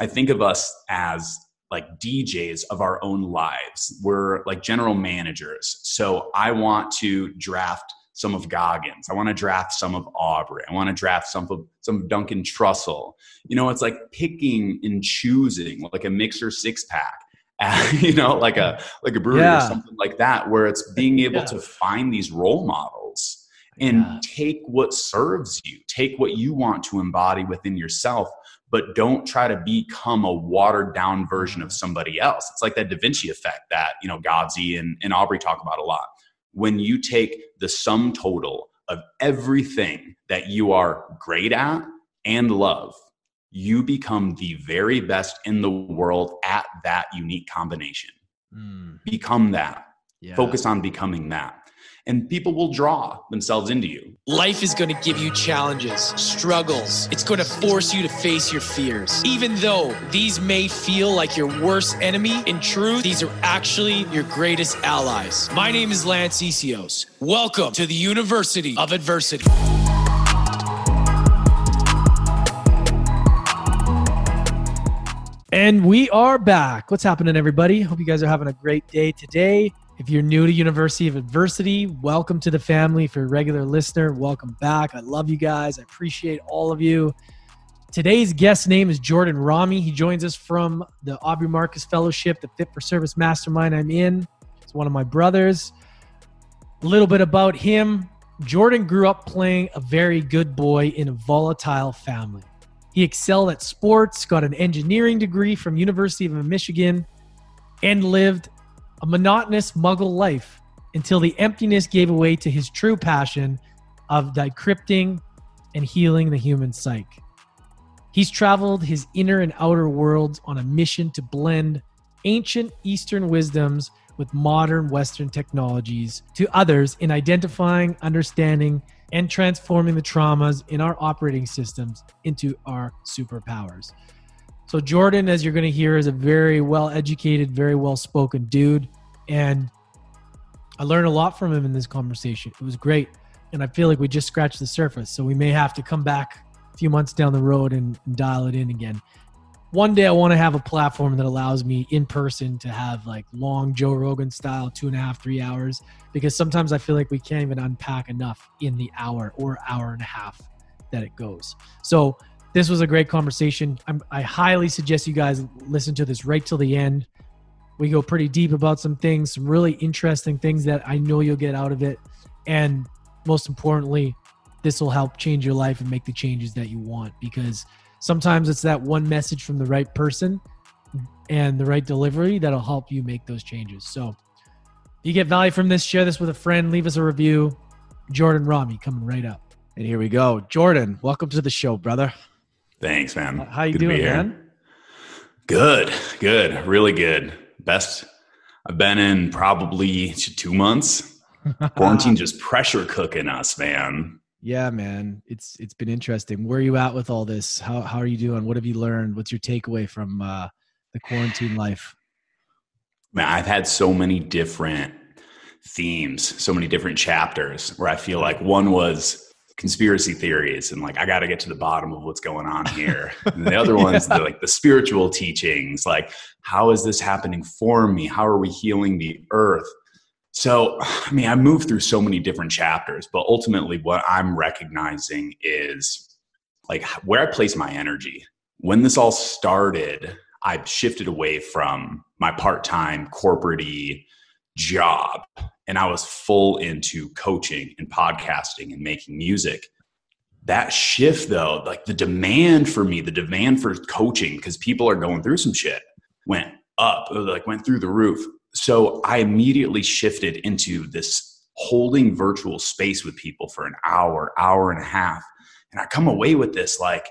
I think of us as like DJs of our own lives. We're like general managers. So I want to draft some of Goggins. I want to draft some of Aubrey. I want to draft some of some of Duncan Trussell. You know, it's like picking and choosing, like a mixer six pack. you know, like a like a brewery yeah. or something like that, where it's being able yeah. to find these role models and yeah. take what serves you, take what you want to embody within yourself, but don't try to become a watered down version of somebody else. It's like that Da Vinci effect that, you know, Godsey and, and Aubrey talk about a lot. When you take the sum total of everything that you are great at and love, you become the very best in the world at that unique combination. Mm. Become that. Yeah. Focus on becoming that and people will draw themselves into you. Life is going to give you challenges, struggles. It's going to force you to face your fears. Even though these may feel like your worst enemy, in truth, these are actually your greatest allies. My name is Lance Essihos. Welcome to the University of Adversity. And we are back. What's happening, everybody? Hope you guys are having a great day today. If you're new to University of Adversity, welcome to the family. If you're a regular listener, welcome back. I love you guys. I appreciate all of you. Today's guest name is Jordan Rami. He joins us from the Aubrey Marcus Fellowship, the Fit for Service Mastermind I'm in. He's one of my brothers. A little bit about him. Jordan grew up playing a very good boy in a volatile family. He excelled at sports, got an engineering degree from University of Michigan, and lived a monotonous muggle life until the emptiness gave way to his true passion of decrypting and healing the human psyche. He's traveled his inner and outer worlds on a mission to blend ancient Eastern wisdoms with modern Western technologies to others in identifying, understanding, and transforming the traumas in our operating systems into our superpowers. So Jordan, as you're going to hear, is a very well educated, very well spoken dude. And I learned a lot from him in this conversation. It was great. And I feel like we just scratched the surface. So we may have to come back a few months down the road and, and dial it in again. One day I want to have a platform that allows me in person to have like long Joe Rogan style, two and a half, three hours, because sometimes I feel like we can't even unpack enough in the hour or hour and a half that it goes. So this was a great conversation. I'm, I highly suggest you guys listen to this right till the end. We go pretty deep about some things, some really interesting things that I know you'll get out of it. And most importantly, this will help change your life and make the changes that you want because sometimes it's that one message from the right person and the right delivery that'll help you make those changes. So, you get value from this, share this with a friend, leave us a review. Jordan Ramey coming right up. And here we go. Jordan, welcome to the show, brother. Thanks, man. How you good doing, man? Good, good, really good. Best I've been in probably two months. Quarantine just pressure cooking us, man. Yeah, man. It's it's been interesting. Where are you at with all this? How how are you doing? What have you learned? What's your takeaway from uh, the quarantine life? Man, I've had so many different themes, so many different chapters where I feel like one was conspiracy theories and like I got to get to the bottom of what's going on here. And the other ones, yeah. like the spiritual teachings, like how is this happening for me? How are we healing the earth? So, I mean, I moved through so many different chapters, but ultimately, what I'm recognizing is like where I place my energy. When this all started, I shifted away from my part time corporate job and I was full into coaching and podcasting and making music. That shift, though, like the demand for me, the demand for coaching, because people are going through some shit, went up, like went through the roof. So I immediately shifted into this holding virtual space with people for an hour, hour and a half. And I come away with this like,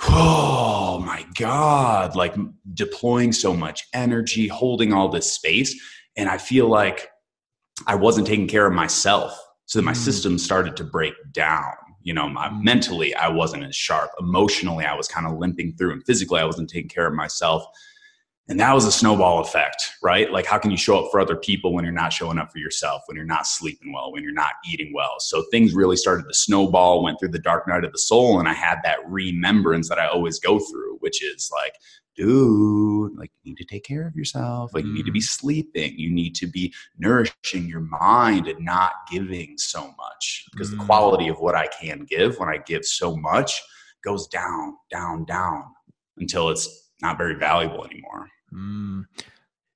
oh my God, like deploying so much energy, holding all this space. And I feel like I wasn't taking care of myself. So that my mm. system started to break down. You know, my, mentally, I wasn't as sharp. Emotionally, I was kind of limping through. And physically, I wasn't taking care of myself. And that was a snowball effect, right? Like, how can you show up for other people when you're not showing up for yourself, when you're not sleeping well, when you're not eating well? So things really started to snowball, went through the dark night of the soul. And I had that remembrance that I always go through, which is like, dude, like you need to take care of yourself. Like you need to be Mm. sleeping. You need to be nourishing your mind and not giving so much. Because Mm. the quality of what I can give when I give so much goes down, down, down until it's not very valuable anymore. Mm.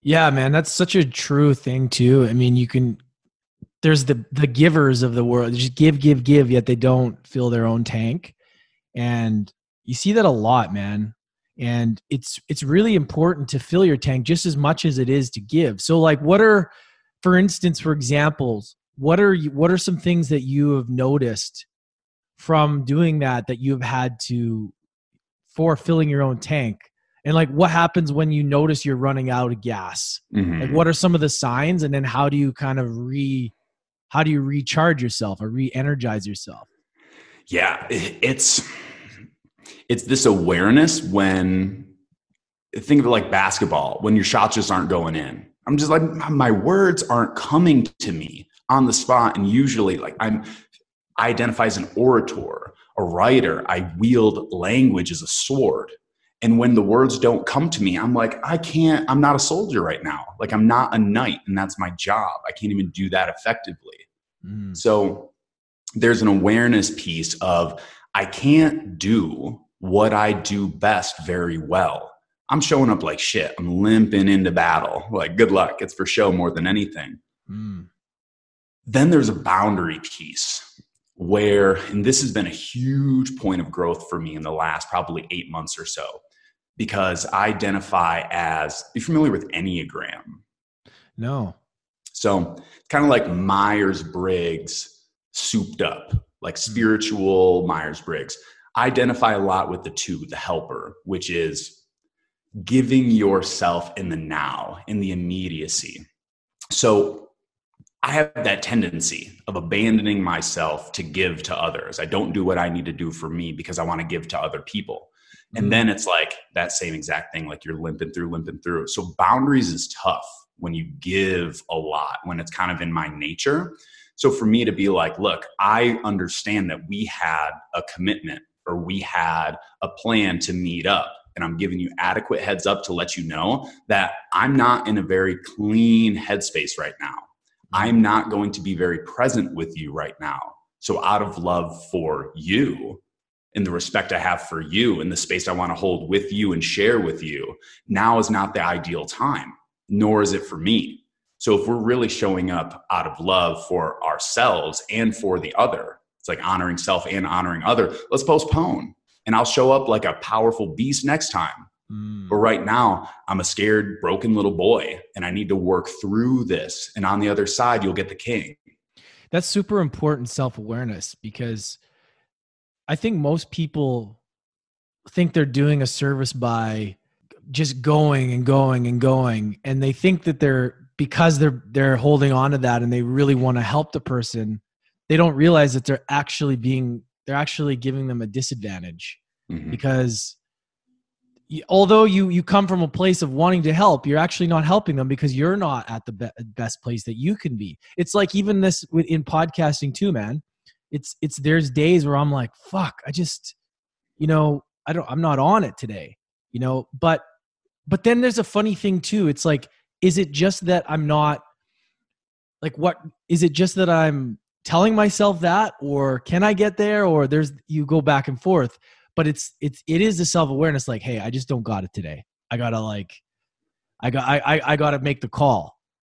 Yeah, man, that's such a true thing too. I mean, you can there's the the givers of the world. They just give, give, give, yet they don't fill their own tank. And you see that a lot, man. And it's it's really important to fill your tank just as much as it is to give. So like what are for instance, for examples, what are you what are some things that you have noticed from doing that that you've had to for filling your own tank? And like what happens when you notice you're running out of gas? Mm-hmm. Like what are some of the signs and then how do you kind of re how do you recharge yourself or re-energize yourself? yeah it's it's this awareness when think of it like basketball when your shots just aren't going in. I'm just like my words aren't coming to me on the spot. And usually like i'm i identify as an orator a writer. I wield language as a sword. And when the words don't come to me i'm like i can't i'm not a soldier right now. Like i'm not a knight and that's my job. I can't even do that effectively. Mm. so there's an awareness piece of I can't do what I do best very well. I'm showing up like shit. I'm limping into battle. Like, good luck. It's for show more than anything. Mm. Then there's a boundary piece where, and this has been a huge point of growth for me in the last probably eight months or so, because I identify as, you familiar with Enneagram? No. So it's kind of like Myers Briggs souped up, like hmm. spiritual Myers Briggs. Identify a lot with the two, the helper, which is giving yourself in the now, in the immediacy. So I have that tendency of abandoning myself to give to others. I don't do what I need to do for me because I want to give to other people. And hmm. then it's like that same exact thing, like you're limping through, limping through. So boundaries is tough when you give a lot, when it's kind of in my nature. So for me to be like, look, I understand that we had a commitment or we had a plan to meet up. And I'm giving you adequate heads up to let you know that I'm not in a very clean headspace right now. I'm not going to be very present with you right now. So, out of love for you and the respect I have for you and the space I want to hold with you and share with you, now is not the ideal time, nor is it for me. So, if we're really showing up out of love for ourselves and for the other, it's like honoring self and honoring other, let's postpone. And I'll show up like a powerful beast next time. Mm. But right now, I'm a scared, broken little boy, and I need to work through this. And on the other side, you'll get the king. That's super important self awareness because I think most people think they're doing a service by just going and going and going and they think that they're because they're they're holding on to that and they really want to help the person they don't realize that they're actually being they're actually giving them a disadvantage. Mhm. because although you you come from a place of wanting to help you're actually not helping them because you're not at the be- best place that you can be. It's like even this with- in podcasting too man. It's it's there's days where i'm like fuck i just you know i don't i'm not on it today you know? But but then there's a funny thing too. It's like is it just that i'm not like what is it just that i'm telling myself that or can i get there or there's you go back and forth. But it's it's it is the self-awareness like hey i just don't got it today. I gotta like i got i i, I gotta make the call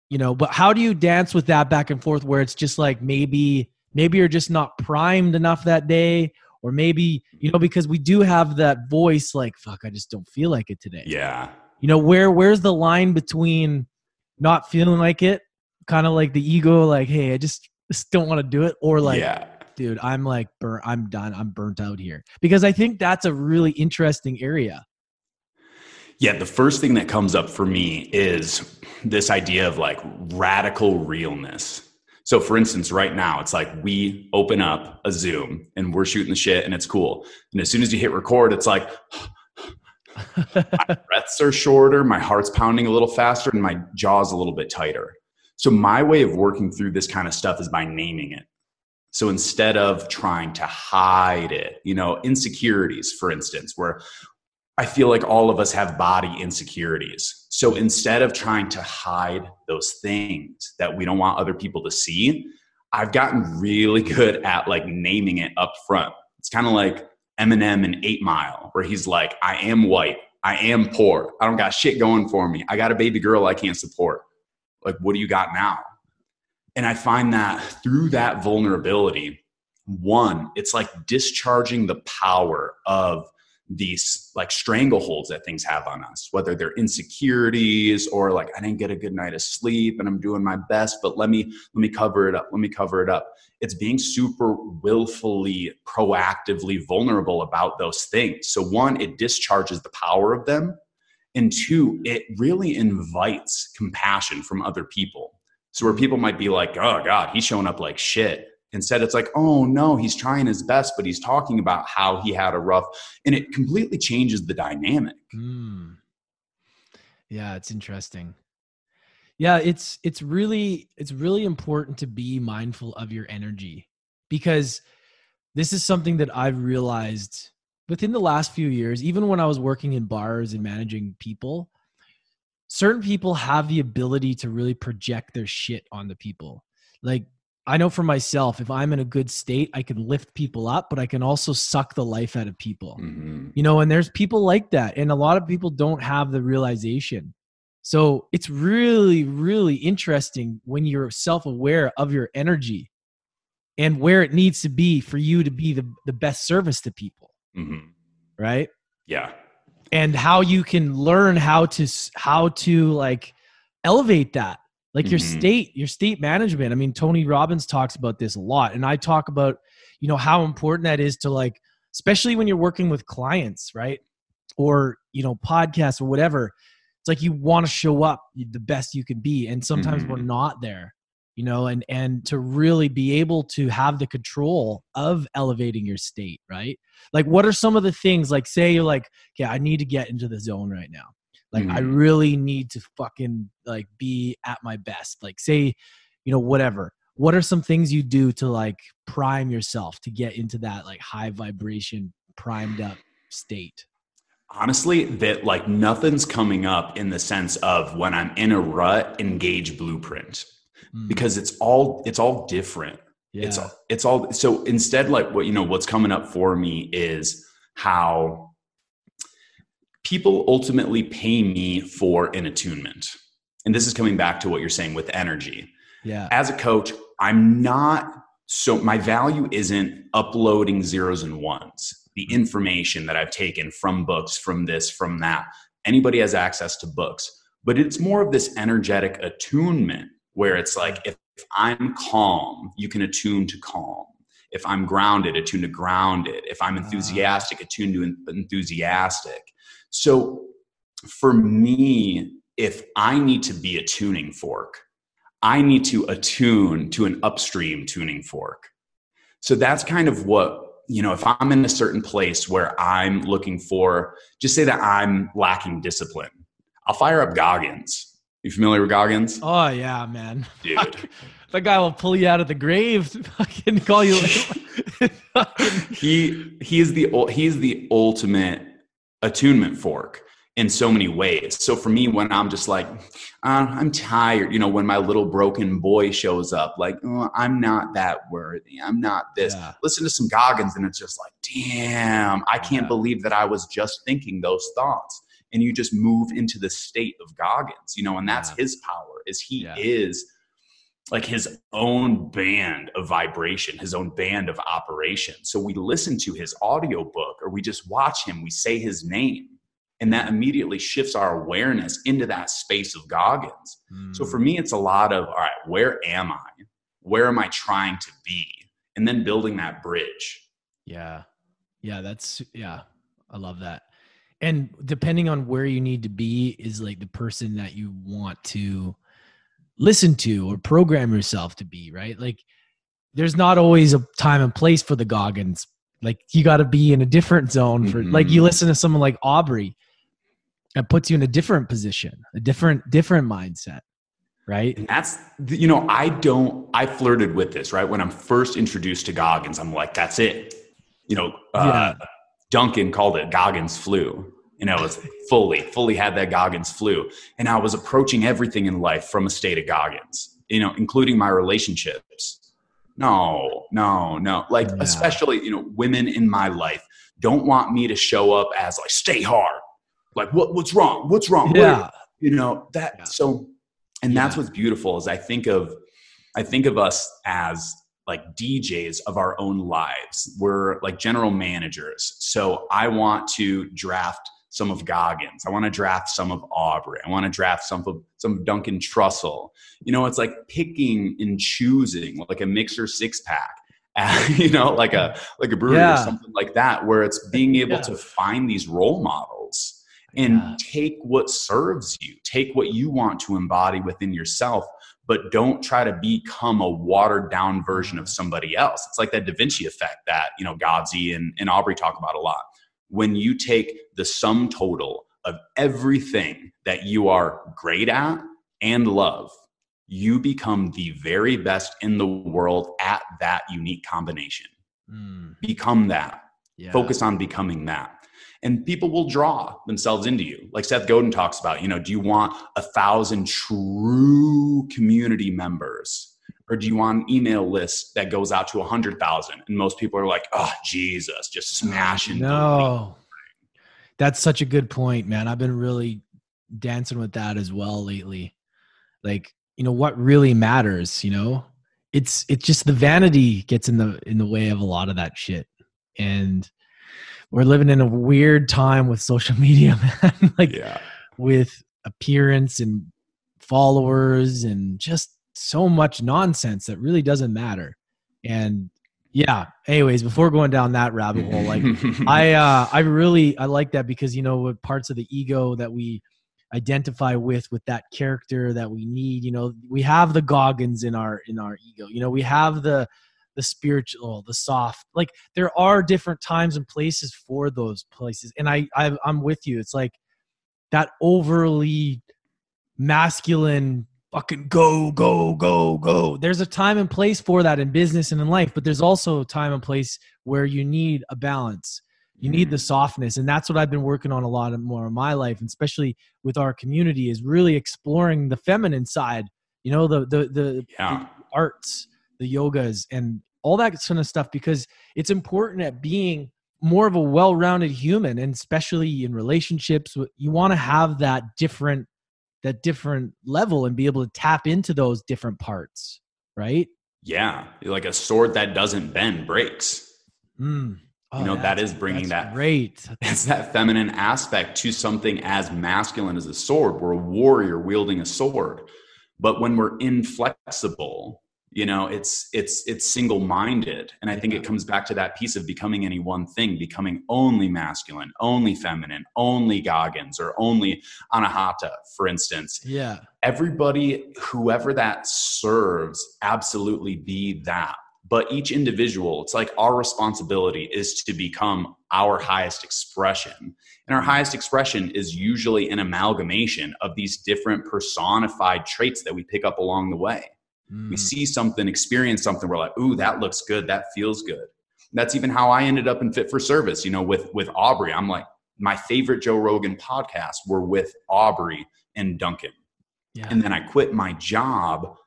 you know? But how do you dance with that back and forth where it's just like maybe maybe you're just not primed enough that day or maybe you know because we do have that voice like fuck i just don't feel like it today. Yeah. You know where where's the line between not feeling like it kind of like the ego like hey i just, just don't want to do it or like yeah. dude i'm like burnt i'm done i'm burnt out here because i think that's a really interesting area Yeah. The first thing that comes up for me is this idea of like radical realness. So, for instance, right now, it's like we open up a Zoom and we're shooting the shit and it's cool. And as soon as you hit record, it's like breaths are shorter, my heart's pounding a little faster, and my jaw's a little bit tighter. So, my way of working through this kind of stuff is by naming it. So, instead of trying to hide it, you know, insecurities, for instance, where I feel like all of us have body insecurities. So instead of trying to hide those things that we don't want other people to see, I've gotten really good at like naming it up front. It's kind of like Eminem in 8 Mile where he's like, "I am white. I am poor. I don't got shit going for me. I got a baby girl I can't support." Like, what do you got now? And I find that through that vulnerability, one, it's like discharging the power of these like strangleholds that things have on us, whether they're insecurities or like I didn't get a good night of sleep and I'm doing my best, but let me let me cover it up. Let me cover it up. It's being super willfully, proactively vulnerable about those things. So one, it discharges the power of them. And two, it really invites compassion from other people. So where people might be like, oh God, he's showing up like shit. Instead, it's like, oh no, he's trying his best, but he's talking about how he had a rough, and it completely changes the dynamic. Mm. Yeah, it's interesting. Yeah, it's it's really it's really important to be mindful of your energy because this is something that I've realized within the last few years, even when I was working in bars and managing people, certain people have the ability to really project their shit on the people. Like I know for myself, if I'm in a good state, I can lift people up, but I can also suck the life out of people. Mm-hmm. You know, and there's people like that. And a lot of people don't have the realization. So it's really, really interesting when you're self aware of your energy and where it needs to be for you to be the, the best service to people. Mm-hmm. Right? Yeah. And how you can learn how to, how to like elevate that like mm-hmm. your state your state management i mean tony robbins talks about this a lot and i talk about you know how important that is to like especially when you're working with clients right or you know podcasts or whatever it's like you want to show up the best you can be and sometimes mm-hmm. we're not there you know and and to really be able to have the control of elevating your state right like what are some of the things like say you're like okay i need to get into the zone right now like mm-hmm. I really need to fucking like be at my best. Like say, you know, whatever. What are some things you do to like prime yourself to get into that like high vibration primed up state? Honestly, that like nothing's coming up in the sense of when I'm in a rut, engage blueprint. Mm. Because it's all it's all different. Yeah. It's it's all so instead like what you know what's coming up for me is how people ultimately pay me for an attunement. And this is coming back to what you're saying with energy. Yeah. As a coach, I'm not so my value isn't uploading zeros and ones. The mm-hmm. information that I've taken from books, from this, from that. Anybody has access to books, but it's more of this energetic attunement where it's like if I'm calm, you can attune to calm. If I'm grounded, attune to grounded. If I'm ah. enthusiastic, attune to enthusiastic. So for me, if I need to be a tuning fork, I need to attune to an upstream tuning fork. So that's kind of what, you know, if I'm in a certain place where I'm looking for, just say that I'm lacking discipline, I'll fire up Goggins. You familiar with Goggins? Oh, yeah, man. Dude. that guy will pull you out of the grave fucking call you he he is the he's the ultimate attunement fork in so many ways. So for me, when I'm just like, uh, I'm tired, you know, when my little broken boy shows up, like, oh, I'm not that worthy. I'm not this. Yeah. Listen to some Goggins, and it's just like, damn, I can't yeah. believe that I was just thinking those thoughts. And you just move into the state of Goggins, you know, and that's yeah. his power. Is he is like his own band of vibration, his own band of operation. So we listen to his audiobook or we just watch him, we say his name, and that immediately shifts our awareness into that space of Goggins. Mm. So for hmm. me, it's a lot of, all right, where am I? Where am I trying to be? And then building that bridge. Yeah. Yeah. That's, yeah. I love that. And depending on where you need to be is like the person that you want to listen to or program yourself to be, right? Like there's not always a time and place for the Goggins. Like you got to be in a different zone for mm-hmm. like you listen to someone like Aubrey that puts you in a different position, a different different mindset, right? And that's you know, I don't I flirted with this, right? When I'm first introduced to Goggins, I'm like that's it. You know, uh, yeah. Duncan called it Goggins flu. And I was fully, fully had that Goggins flu. And I was approaching everything in life from a state of Goggins, you know, including my relationships. No, no, no. Like, yeah. especially, you know, women in my life don't want me to show up as like, stay hard. Like, what, what's wrong? What's wrong? Yeah. What, you know, that, yeah. so, and that's yeah. what's beautiful is I think of, I think of us as like DJs of our own lives. We're like general managers. So I want to draft some of Goggins. I want to draft some of Aubrey. I want to draft some of some of Duncan Trussell. You know, it's like picking and choosing, like a mixer six pack. you know, like a like a brewery yeah. or something like that, where it's being able yeah. to find these role models and yeah. take what serves you, take what you want to embody within yourself, but don't try to become a watered down version of somebody else. It's like that Da Vinci effect that you know Godsey and, and Aubrey talk about a lot when you take the sum total of everything that you are great at and love, you become the very best in the world at that unique combination. Mm. Become that. Yeah. Focus on becoming that. And people will draw themselves into you. Like Seth Godin talks about, you know, do you want a thousand true community members? Or do you want an email list that goes out to a hundred thousand? And most people are like, oh Jesus, just smashing. No, that's such a good point, man. I've been really dancing with that as well lately. Like, you know, what really matters, you know? It's it's just the vanity gets in the in the way of a lot of that shit. And we're living in a weird time with social media, man. like yeah. with appearance and followers and just so much nonsense that really doesn't matter. And yeah, anyways, before going down that rabbit hole, like I uh I really I like that because you know what parts of the ego that we identify with with that character that we need, you know, we have the Goggins in our in our ego. You know, we have the the spiritual, the soft. Like there are different times and places for those places. And I, I I'm with you. It's like that overly masculine fucking go, go, go, go. There's a time and place for that in business and in life, but there's also a time and place where you need a balance. You need the mm. softness. And that's what I've been working on a lot more in my life, and especially with our community, is really exploring the feminine side, you know, the the the, yeah. the arts, the yogas, and all that kind of stuff, because it's important at being more of a well-rounded human and especially in relationships you want to have that different that different level and be able to tap into those different parts, right? Yeah, like a sword that doesn't bend breaks. Mm. Oh, you know that is bringing that great. It's that feminine aspect to something as masculine as a sword. We're a warrior wielding a sword, but when we're inflexible you know it's it's it's single minded and i think it comes back to that piece of becoming any one thing becoming only masculine only feminine only goggins or only anahata for instance. Yeah. Everybody whoever that serves absolutely be that. But each individual it's like our responsibility is to become our highest expression. And our mm-hmm. highest expression is usually an amalgamation of these different personified traits that we pick up along the way Mm. We see something, experience something, we're like, ooh, that looks good, that feels good. That's even how I ended up in Fit for Service, you know, with with Aubrey. I'm like, my favorite Joe Rogan podcasts were with Aubrey and Duncan. Yeah. And then I quit my job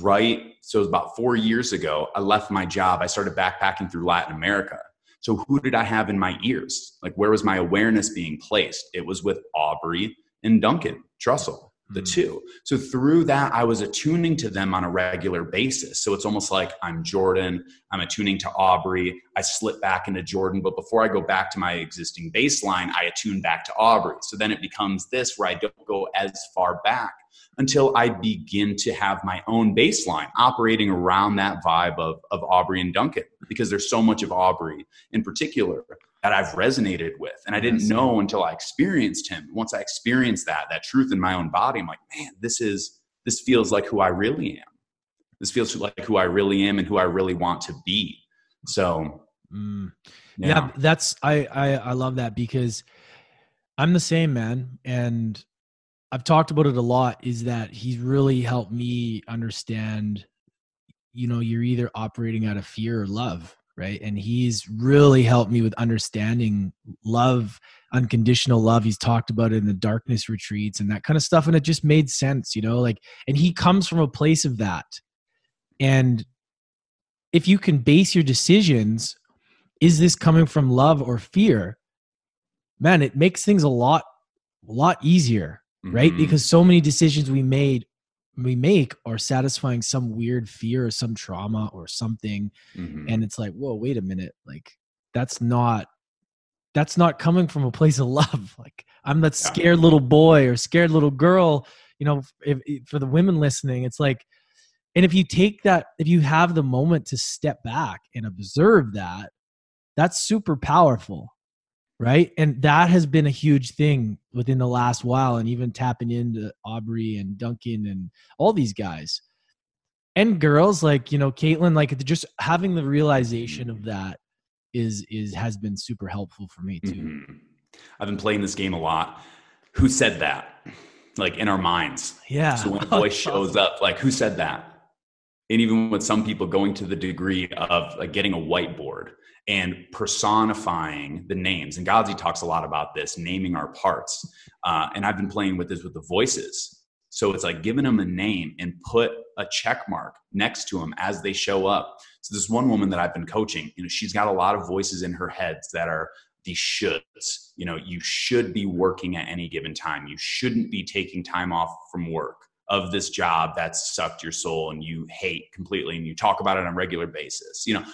right. So it was about four years ago. I left my job. I started backpacking through Latin America. So who did I have in my ears? Like where was my awareness being placed? It was with Aubrey and Duncan Trussell the mm. two. So through that, I was attuning to them on a regular basis. So it's almost like I'm Jordan, I'm attuning to Aubrey, I slip back into Jordan, but before I go back to my existing baseline, I attune back to Aubrey. So then it becomes this where I don't go as far back until I begin to have my own baseline operating around that vibe of, of Aubrey and Duncan because there's so much of Aubrey in particular that I've resonated with. And I didn't know until I experienced him. Once I experienced that, that truth in my own body, I'm like, man, this is, this feels like who I really am. This feels like who I really am and who I really want to be. So, mm. yeah. yeah, that's, I, I, I love that because I'm the same man. And I've talked about it a lot is that he's really helped me understand, you know, you're either operating out of fear or love right and he's really helped me with understanding love unconditional love. He's talked about it in the darkness retreats and that kind of stuff. And it just made sense, you know, like, and he comes from a place of that. And if you can base your decisions, is this coming from love or fear? Man, it makes things a lot, a lot easier, right? Mhm. Because so many decisions we made, we make are satisfying some weird fear or some trauma or something Mhm. and it's like whoa wait a minute like that's not that's not coming from a place of love like i'm that Yeah. scared little boy or scared little girl you know if, if for the women listening it's like and if you take that if you have the moment to step back and observe that that's super powerful right and that has been a huge thing within the last while and even tapping into aubrey and duncan and all these guys and girls like you know caitlin like just having the realization of that is is has been super helpful for me too Mhm. I've been playing this game a lot. Who said that? Like in our minds. yeah So when a voice shows up, like who said that? And even with some people going to the degree of getting a whiteboard and personifying the names. And Godzi talks a lot about this, naming our parts. Uh, and I've been playing with this with the voices. So it's like giving them a name and put a check mark next to them as they show up. So this one woman that I've been coaching, you know, she's got a lot of voices in her heads that are these shoulds. You know, you should be working at any given time. You shouldn't be taking time off from work of this job that's sucked your soul and you hate completely and you talk about it on a regular basis. You know,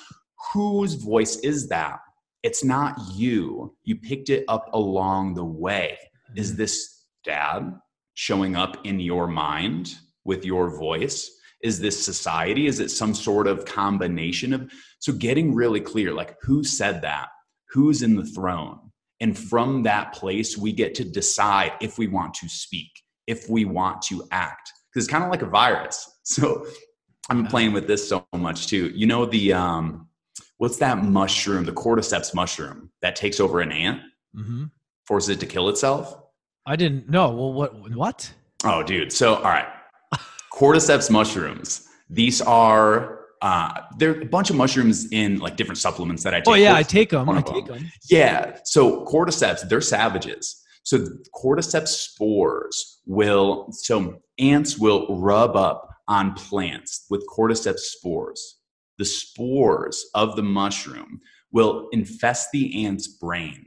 whose voice is that? It's not you. You picked it up along the way. Is mm-hmm. this dad showing up in your mind with your voice? Is this society? Is it some sort of combination of? So, getting really clear like, who said that? Who's in the throne? And from that place, we get to decide if we want to speak, if we want to act. Because it's kind of like a virus. So, I'm playing with this so much too. You know, the, um, what's that mushroom, the cordyceps mushroom that takes over an ant, Mhm. forces it to kill itself? i didn't know well what what Oh, dude. So, all right. Cordyceps mushrooms. These are uh, they're a bunch of mushrooms in like different supplements that I take. oh yeah i take them i take them. them Yeah. So cordyceps, they're savages. So cordyceps spores will so ants will rub up on plants with cordyceps spores. The spores of the mushroom will infest the ant's brain.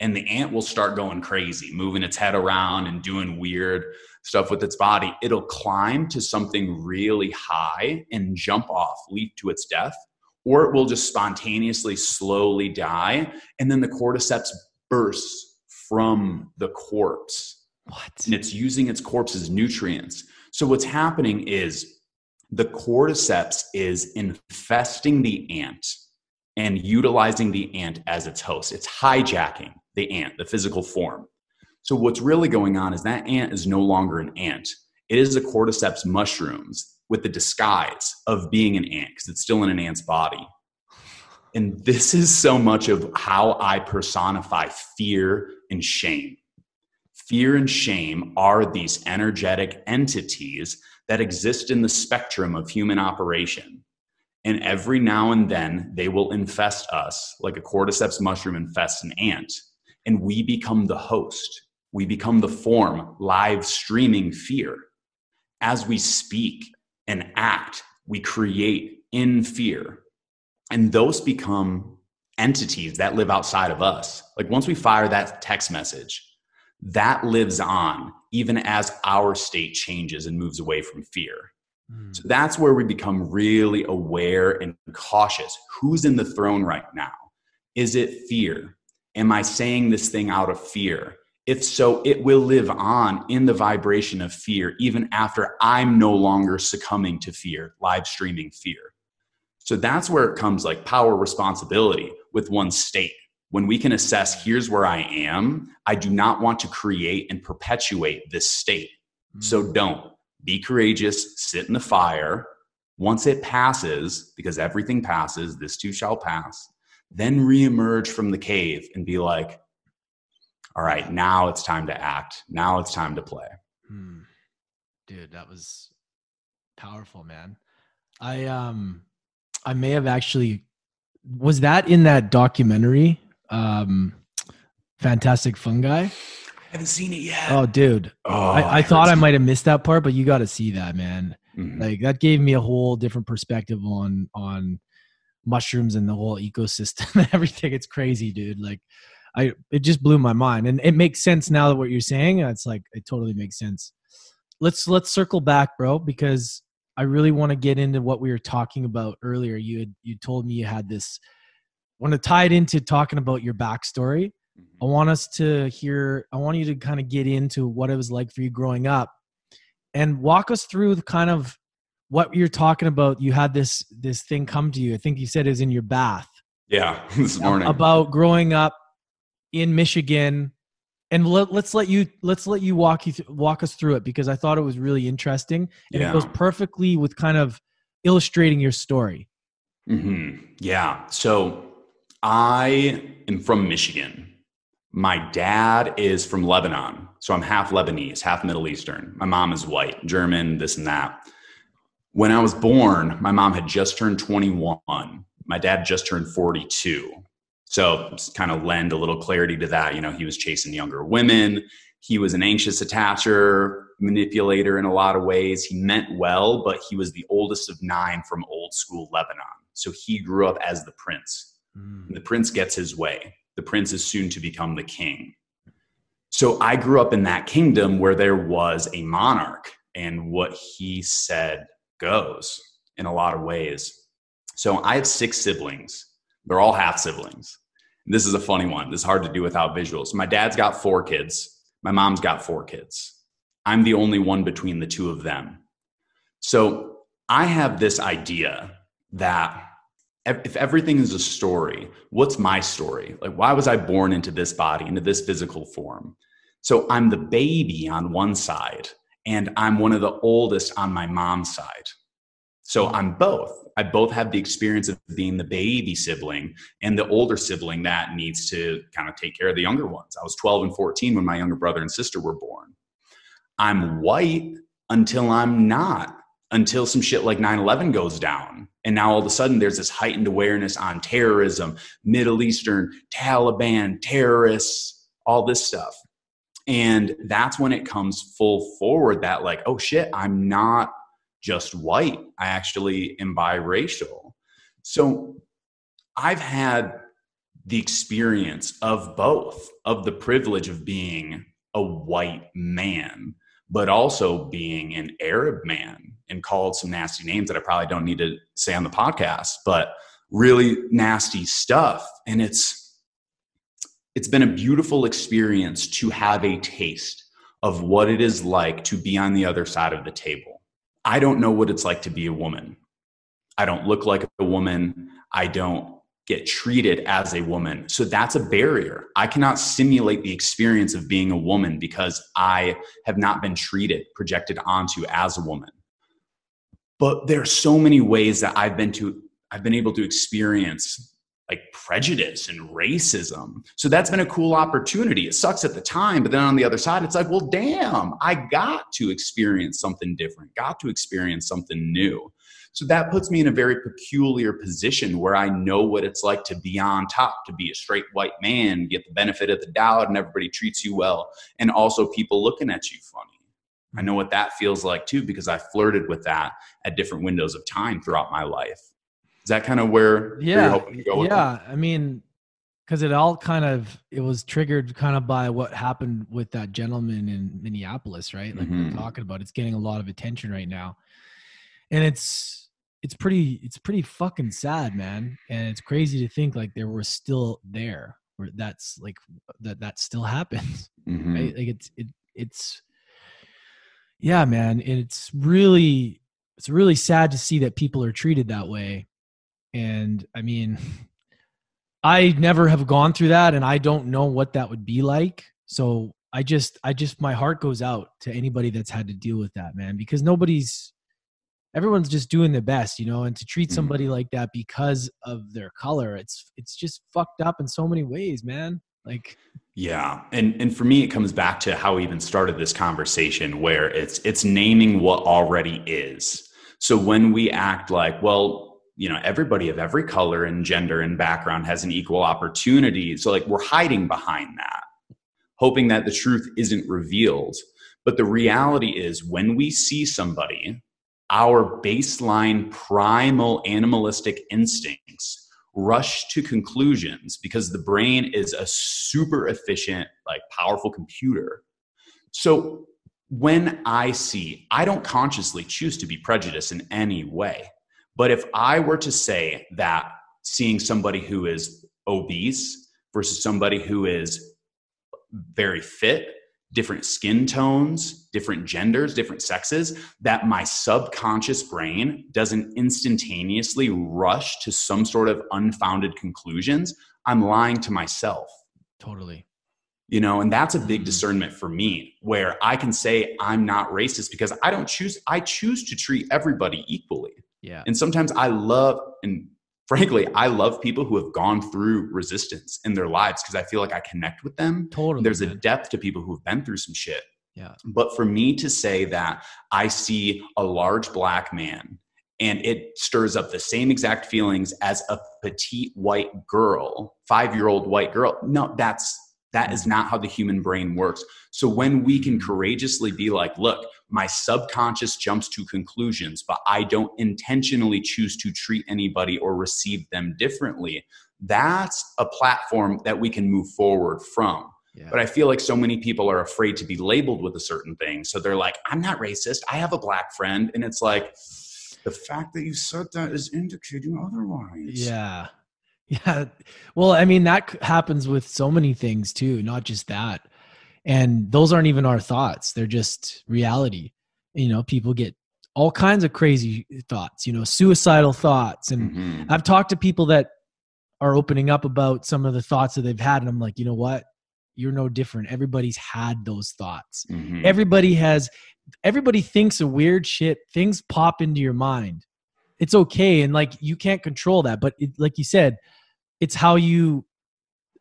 And the ant will start going crazy, moving its head around and doing weird stuff with its body. It'll climb to something really high and jump off, leap to its death, or it will just spontaneously slowly die. And then the cordyceps bursts from the corpse what and it's using its corpse as nutrients. So what's happening is the cordyceps is infesting the ant and utilizing the ant as its host. It's hijacking the ant, the physical form. So what's really going on is that ant is no longer an ant. It is the cordyceps mushrooms with the disguise of being an ant because it's still in an ant's body. And this is so much of how I personify fear and shame. Fear and shame are these energetic entities that exist in the spectrum of human operation. And every now and then they will infest us like a cordyceps mushroom infests an ant. And we become the host. We become the form, live streaming fear. As we speak and act, we create in fear. And those become entities that live outside of us. Like once we fire that text message, that lives on even as our state changes and moves away from fear. Mm. So that's where we become really aware and cautious. Who's in the throne right now? Is it fear? Am I saying this thing out of fear? If so, it will live on in the vibration of fear even after I'm no longer succumbing to fear, live streaming fear. So that's where it comes like power responsibility with one state. When we can assess, here's where I am, I do not want to create and perpetuate this state. So don't be courageous, sit in the fire. Once it passes, because everything passes, this too shall pass, then reemerge from the cave and be like, all right, now it's time to act. Now it's time to play. Hmm. Dude, that was powerful, man. I um I may have actually was that in that documentary um Fantastic Fungi. I haven't seen it yet. Oh, dude. Oh, I, I thought I might have missed that part, but you got to see that, man. Mhm. Like that gave me a whole different perspective on on mushrooms and the whole ecosystem and everything. It's crazy, dude. Like I it just blew my mind. And it makes sense now that what you're saying. It's like it totally makes sense. Let's let's circle back, bro, because I really want to get into what we were talking about earlier. You had you told me you had this want to tie it into talking about your backstory. I want us to hear, I want you to kind of get into what it was like for you growing up and walk us through the kind of what you're talking about. You had this this thing come to you. I think you said it was in your bath Yeah, this morning. about growing up in Michigan. And let, let's let you let's let you walk you th- walk us through it because I thought it was really interesting and Yeah. it goes perfectly with kind of illustrating your story. hmm Yeah. So I am from Michigan. My dad is from Lebanon. So I'm half Lebanese, half Middle Eastern. My mom is white, German, this and that. When I was born, my mom had just turned 21. My dad just turned 42. So kind of lend a little clarity to that. You know, he was chasing younger women. He was an anxious attacher, manipulator in a lot of ways. He meant well, but he was the oldest of nine from old school Lebanon. So he grew up as the prince. Mm. The prince gets his way. The prince is soon to become the king. So I grew up in that kingdom where there was a monarch, and what he said goes in a lot of ways. So I have six siblings. They're all half siblings. This is a funny one. This is hard to do without visuals. My dad's got four kids. My mom's got four kids. I'm the only one between the two of them. So I have this idea that if everything is a story, what's my story? Like, why was I born into this body, into this physical form? So I'm the baby on one side, and I'm one of the oldest on my mom's side. So I'm both. I both have the experience of being the baby sibling and the older sibling that needs to kind of take care of the younger ones. I was 12 and 14 when my younger brother and sister were born. I'm white until I'm not, until some shit like 9 11 goes down. And now all of a sudden there's this heightened awareness on terrorism, Middle Eastern, Taliban, terrorists, all this stuff. And that's when it comes full forward that, like, oh shit, I'm not just white. I actually am biracial. So I've had the experience of both, of the privilege of being a white man, but also being an Arab man and called some nasty names that I probably don't need to say on the podcast, but really nasty stuff. And it's it's been a beautiful experience to have a taste of what it is like to be on the other side of the table. I don't know what it's like to be a woman. I don't look like a woman. I don't get treated as a woman. So that's a barrier. I cannot simulate the experience of being a woman because I have not been treated, projected onto as a woman. But there are so many ways that I've been to I've been able to experience like prejudice and racism. So that's been a cool opportunity. It sucks at the time, but then on the other side, it's like, well, damn, I got to experience something different, got to experience something new. So that puts me in a very peculiar position where I know what it's like to be on top, to be a straight white man, get the benefit of the doubt, and everybody treats you well. And also people looking at you funny. I know what that feels like too, because I flirted with that at different windows of time throughout my life. Is that kind of where, where yeah you're hoping to go with yeah i mean because it all kind of it was triggered kind of by what happened with that gentleman in minneapolis right like Mhm. we're talking about it's getting a lot of attention right now and it's it's pretty it's pretty fucking sad man and it's crazy to think like there were still there where that's like that that still happens Mhm. right? Like it's it it's yeah, man. It's really it's really sad to see that people are treated that way. And I mean, I never have gone through that and I don't know what that would be like. So I just I just my heart goes out to anybody that's had to deal with that, man, because nobody's everyone's just doing their best, you know, and to treat Mhm. somebody like that because of their color, it's it's just fucked up in so many ways, man. Like Yeah, and and for me, it comes back to how we even started this conversation, where it's it's naming what already is. So when we act like, well, you know, everybody of every color and gender and background has an equal opportunity, so like we're hiding behind that. hoping that the truth isn't revealed. But the reality is, when we see somebody, our baseline primal animalistic instincts rush to conclusions because the brain is a super efficient, like powerful computer. So when I see, I don't consciously choose to be prejudiced in any way. But if I were to say that seeing somebody who is obese versus somebody who is very fit, different skin tones, different genders, different sexes, that my subconscious brain doesn't instantaneously rush to some sort of unfounded conclusions, I'm lying to myself. Totally. You know, and that's a big Mm. discernment for me where I can say I'm not racist because I don't choose, I choose to treat everybody equally. Yeah. And sometimes I love, and frankly, I love people who have gone through resistance in their lives because I feel like I connect with them. Totally. There's a depth to people who've been through some shit. Yeah. But for me to say that I see a large black man and it stirs up the same exact feelings as a petite white girl, five year old white girl, no, that's that is not how the human brain works. So when we can courageously be like, look, my subconscious jumps to conclusions, but I don't intentionally choose to treat anybody or receive them differently, that's a platform that we can move forward from. Yeah. But I feel like so many people are afraid to be labeled with a certain thing. So they're like, I'm not racist. I have a black friend. And it's like, the fact that you said that is indicating otherwise. Yeah. Yeah. Well, I mean, that happens with so many things too, not just that. And those aren't even our thoughts, they're just reality. You know, people get all kinds of crazy thoughts, you know, suicidal thoughts. And Mhm. I've talked to people that are opening up about some of the thoughts that they've had. And I'm like, you know what? You're no different. Everybody's had those thoughts. Mhm. Everybody has, everybody thinks of weird shit. Things pop into your mind. It's okay. And like, you can't control that. But it, like you said, it's how you,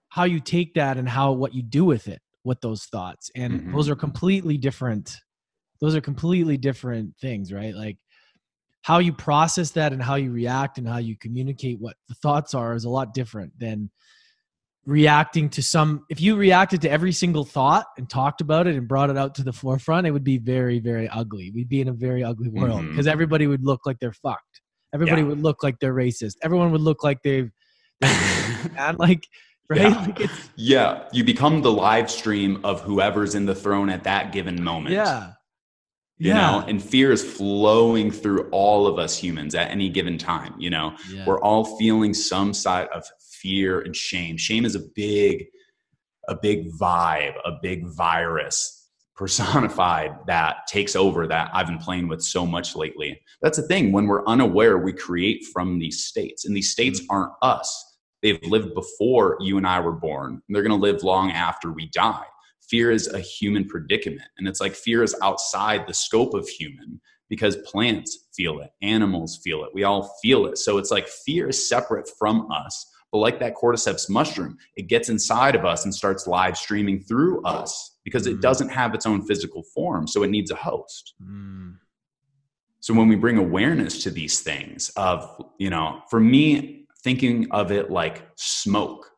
how you take that and how, what you do with it, with those thoughts. And Mhm. those are completely different. Those are completely different things, right? Like, how you process that and how you react and how you communicate what the thoughts are is a lot different than reacting to some if you reacted to every single thought and talked about it and brought it out to the forefront it would be very very ugly we'd be in a very ugly world because everybody would look like they're fucked everybody Yeah. would look like they're racist everyone would look like they've and like right Yeah. like it's, yeah, you become the live stream of whoever's in the throne at that given moment. yeah You yeah know, and fear is flowing through all of us humans at any given time. You know, yeah. we're all feeling some side of fear and shame. Shame is a big, a big vibe, a big virus personified that takes over that I've been playing with so much lately. That's the thing. When we're unaware, we create from these states, and these states mm-hmm. aren't us. They've lived before you and I were born. And they're going to live long after we die. Fear is a human predicament. And it's like fear is outside the scope of human because plants feel it, animals feel it, we all feel it. So it's like fear is separate from us. But like that cordyceps mushroom, it gets inside of us and starts live streaming through us because it Mhm. doesn't have its own physical form. So it needs a host. Mm, So when we bring awareness to these things of, you know, for me, thinking of it like smoke.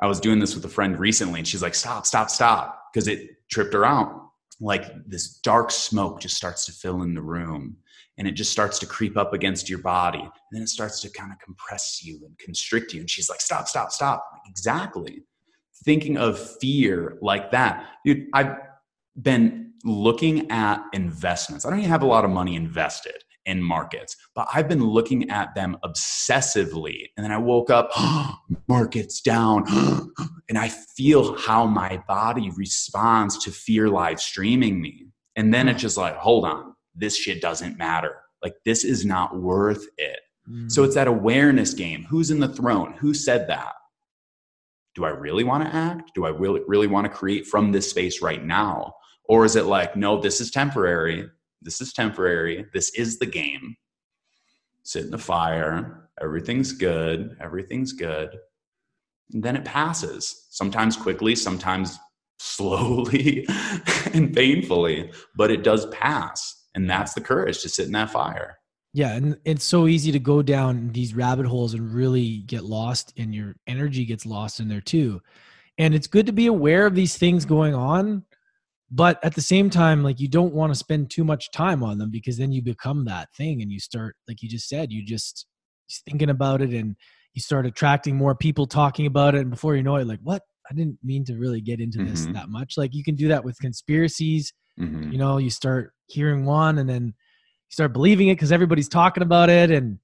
I was doing this with a friend recently and she's like, stop, stop, stop. Because it tripped her out. Like this dark smoke just starts to fill in the room and it just starts to creep up against your body. And then it starts to kind of compress you and constrict you. And she's like, stop, stop, stop. Like, exactly. Thinking of fear like that. Dude, I've been looking at investments. I don't even have a lot of money invested in markets, but I've been looking at them obsessively. And then I woke up, markets down, and I feel how my body responds to fear live streaming me. And then it's just like, hold on, this shit doesn't matter. Like, this is not worth it. mm. So it's that awareness game. Who's in the throne? Who said that? Do I really want to act? Do I really really want to create from this space right now? Or is it like, no, this is temporary. This is temporary. This is the game. Sit in the fire. Everything's good. Everything's good. And then it passes. Sometimes quickly, sometimes slowly and painfully, but it does pass. And that's the courage to sit in that fire. Yeah, and it's so easy to go down these rabbit holes and really get lost, and your energy gets lost in there too. And it's good to be aware of these things going on, but at the same time, like you don't want to spend too much time on them because then you become that thing and you start, like you just said, you just thinking about it and you start attracting more people talking about it. And before you know it, like, what? I didn't mean to really get into this Mhm. that much. Like you can do that with conspiracies. Mhm. You know, you start hearing one and then you start believing it because everybody's talking about it. And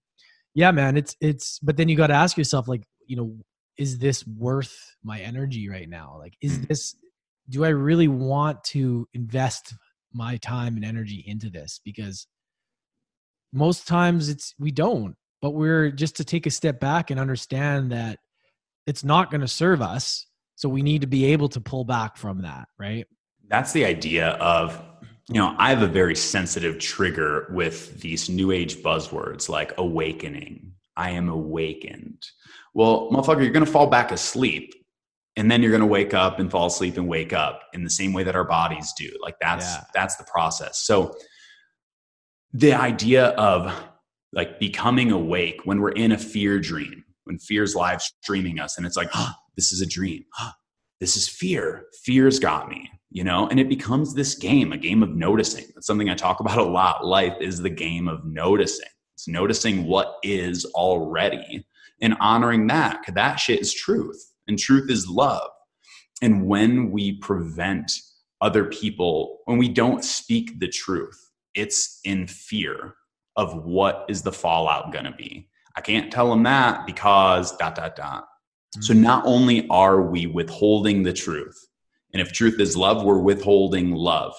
yeah, man, it's it's but then you gotta ask yourself, like, you know, is this worth my energy right now? Like, is Mhm. this do I really want to invest my time and energy into this? Because most times it's we don't, but we're just to take a step back and understand that it's not going to serve us. So we need to be able to pull back from that, right? That's the idea of, you know, I have a very sensitive trigger with these new age buzzwords like awakening. I am awakened. Well, motherfucker, you're going to fall back asleep and then you're going to wake up and fall asleep and wake up in the same way that our bodies do. Like that's Yeah. that's the process. So the idea of like becoming awake when we're in a fear dream, when fear's live streaming us and it's like, oh, this is a dream. this is fear. Fear's got me, you know, and it becomes this game, a game of noticing. That's something I talk about a lot. Life is the game of noticing. It's noticing what is already and honoring that because that shit is truth and truth is love. And when we prevent other people, when we don't speak the truth, it's in fear of what is the fallout going to be. I can't tell them that because dot, dot, dot. Mm. So not only are we withholding the truth, and if truth is love, we're withholding love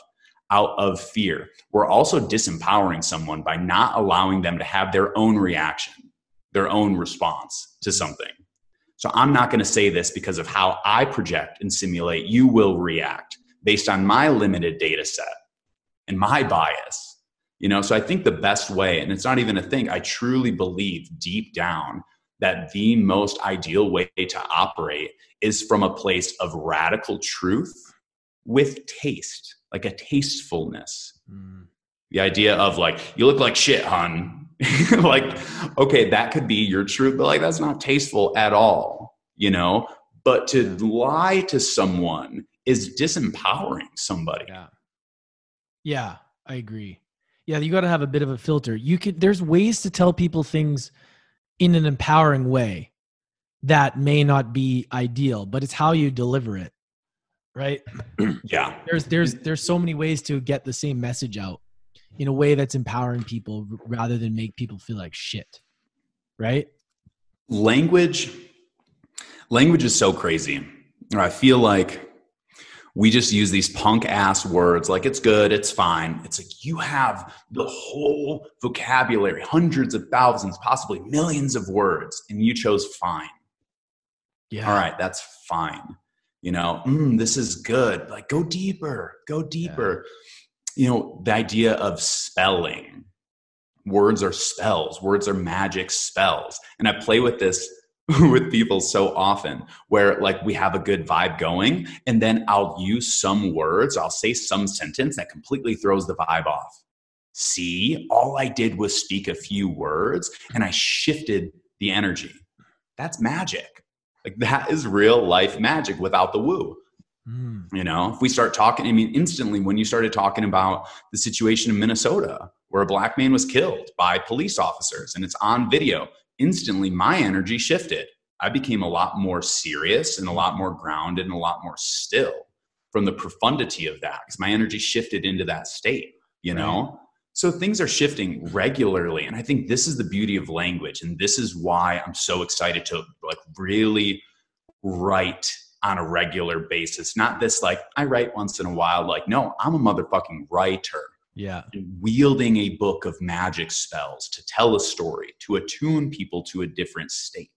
out of fear. We're also disempowering someone by not allowing them to have their own reaction, their own response to something. So I'm not going to say this because of how I project and simulate you will react based on my limited data set and my bias. You know, so I think the best way, and it's not even a thing, I truly believe deep down that the most ideal way to operate is from a place of radical truth with taste, like a tastefulness. Mm. The idea of like, you look like shit, hun. like, okay, that could be your truth, but like, that's not tasteful at all, you know? But to lie to someone is disempowering somebody. Yeah. Yeah, I agree. Yeah, you got to have a bit of a filter. You could there's ways to tell people things in an empowering way that may not be ideal, but it's how you deliver it. Right? Yeah. There's there's there's so many ways to get the same message out in a way that's empowering people rather than make people feel like shit. Right? language language is so crazy i feel like we just use these punk ass words like it's good it's fine it's like you have the whole vocabulary hundreds of thousands possibly millions of words and you chose fine Yeah. all right that's fine you know mm, this is good like go deeper go deeper you know the idea of spelling. Words are spells. Words are magic spells. And i play with this with people so often where like we have a good vibe going and then i'll use some words i'll say some sentence that completely throws the vibe off. See all i did was speak a few words and i shifted the energy. That's magic. Like that is real life magic without the woo Mm. you know if we start talking i mean instantly when you started talking about the situation in minnesota where a black man was killed by police officers and it's on video instantly my energy shifted. I became a lot more serious and a lot more grounded and a lot more still from the profundity of that because my energy shifted into that state you know? So things are shifting regularly and i think this is the beauty of language and this is why i'm so excited to like really write on a regular basis. Not this like I write once in a while. Like, no, I'm a motherfucking writer Yeah. wielding a book of magic spells to tell a story, to attune people to a different state.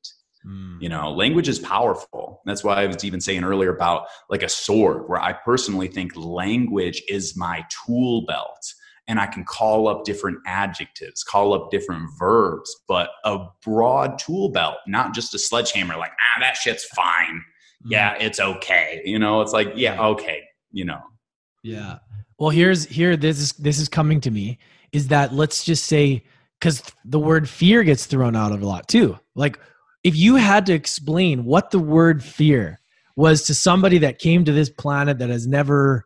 Mm. You know, language is powerful. That's why I was even saying earlier about like a sword, where I personally think language is my tool belt. And I can call up different adjectives, call up different verbs, but a broad tool belt, not just a sledgehammer, like, ah, that shit's fine. Yeah, mm-hmm. it's okay. You know, it's like, yeah, okay, you know. Yeah. Well, here's here this is this is coming to me is that let's just say cuz the word fear gets thrown out of a lot too. Like if you had to explain what the word fear was to somebody that came to this planet that has never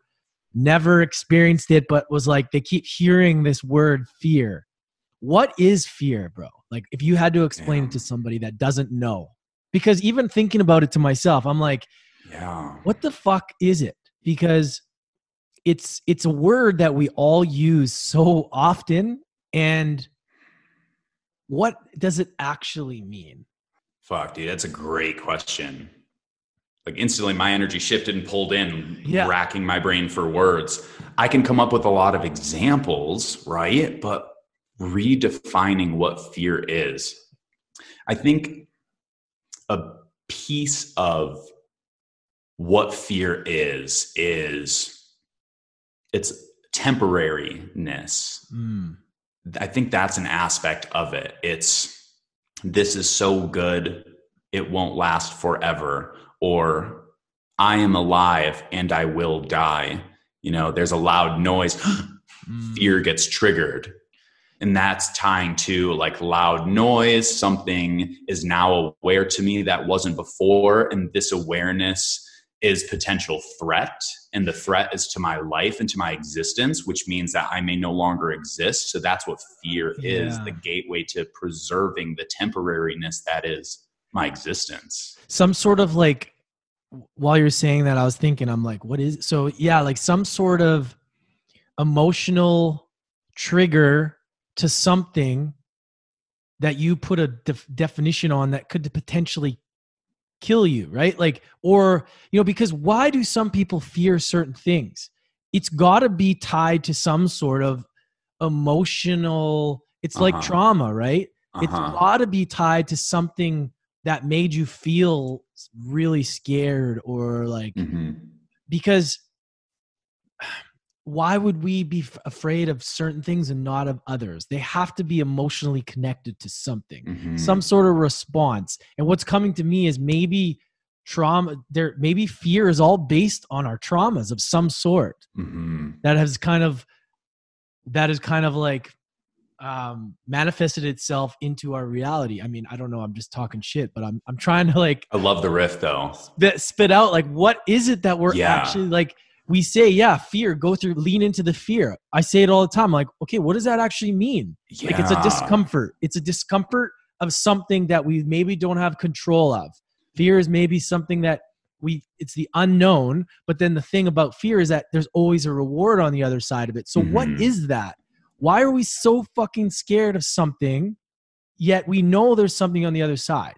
never experienced it but was like they keep hearing this word fear what is fear bro like if you had to explain it to somebody that doesn't know because even thinking about it to myself i'm like Yeah. what the fuck is it because it's it's a word that we all use so often and what does it actually mean Fuck, dude, that's a great question. Like instantly, my energy shifted and pulled in, Yeah. racking my brain for words. I can come up with a lot of examples, right? But redefining what fear is, I think a piece of what fear is is it's temporariness. Mm, I think that's an aspect of it. It's this is so good, it won't last forever, or I am alive and I will die. You know, there's a loud noise, mm, fear gets triggered. And that's tying to like loud noise. Something is now aware to me that wasn't before. And this awareness is potential threat. And the threat is to my life and to my existence, which means that I may no longer exist. So that's what fear is the gateway to preserving the temporariness that is my existence. some sort of like while you're saying that i was thinking i'm like what is so yeah like some sort of emotional trigger to something that you put a def- definition on that could potentially kill you right like or you know because why do some people fear certain things it's got to be tied to some sort of emotional it's like Uh-huh. trauma right it's Uh-huh. got to be tied to something that made you feel really scared or like Mhm. because why would we be f- afraid of certain things and not of others they have to be emotionally connected to something Mhm. some sort of response and what's coming to me is maybe trauma there maybe fear is all based on our traumas of some sort Mhm. that has kind of that is kind of like um manifested itself into our reality i mean i don't know i'm just talking shit but i'm i'm trying to like I love the riff though. spit, spit out like what is it that we're Yeah. actually like we say yeah fear go through lean into the fear. I say it all the time. Like okay what does that actually mean? Like it's a discomfort. It's a discomfort of something that we maybe don't have control of. Fear is maybe something that we it's the unknown but then the thing about fear is that there's always a reward on the other side of it. So what Mhm. is that? Why are we so fucking scared of something yet we know there's something on the other side?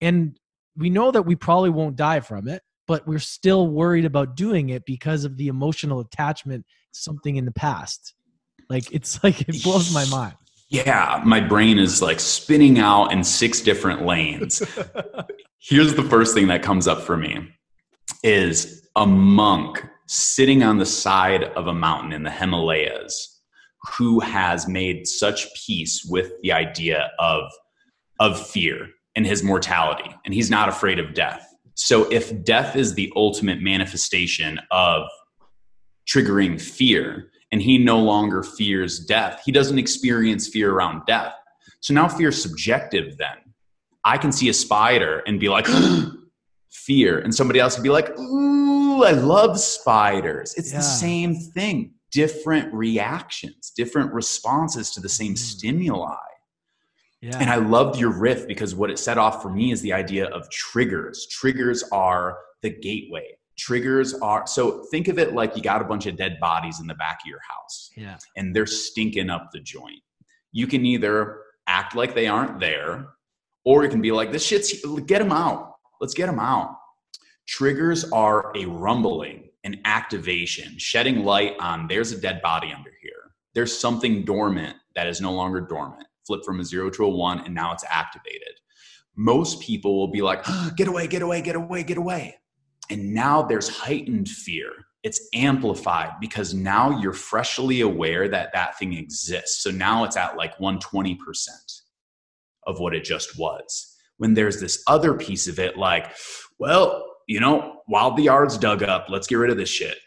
And we know that we probably won't die from it but we're still worried about doing it because of the emotional attachment to something in the past like it's like it blows my mind Yeah, my brain is like spinning out in six different lanes. Here's the first thing that comes up for me is a monk sitting on the side of a mountain in the Himalayas who has made such peace with the idea of of fear and his mortality and he's not afraid of death. So if death is the ultimate manifestation of triggering fear and he no longer fears death. He doesn't experience fear around death. So now fear is subjective then. I can see a spider and be like, fear. And somebody else would be like, ooh, I love spiders. It's Yeah. the same thing, different reactions, different responses to the same Mhm. stimuli. Yeah And I loved your riff because what it set off for me is the idea of triggers. Triggers are the gateway. Triggers are so think of it like you got a bunch of dead bodies in the back of your house yeah and they're stinking up the joint. You can either act like they aren't there or you can be like, this shit's, get them out. Let's get them out. Triggers are a rumbling, an activation, shedding light on there's a dead body under here. There's something dormant that is no longer dormant. Flip from a zero to a one, and now it's activated. Most people will be like, get away, get away, get away, get away. And now there's heightened fear. It's amplified because now you're freshly aware that that thing exists. So now it's at like 120% of what it just was. When there's this other piece of it, like, well, you know, while the yard's dug up, let's get rid of this shit.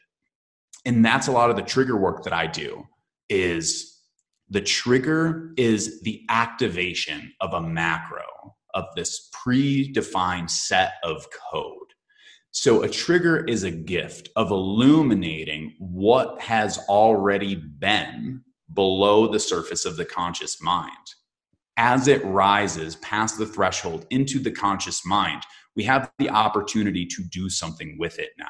And that's a lot of the trigger work that I do is the trigger is the activation of a macro of this predefined set of code. So a trigger is a gift of illuminating what has already been below the surface of the conscious mind. As it rises past the threshold into the conscious mind, we have the opportunity to do something with it now.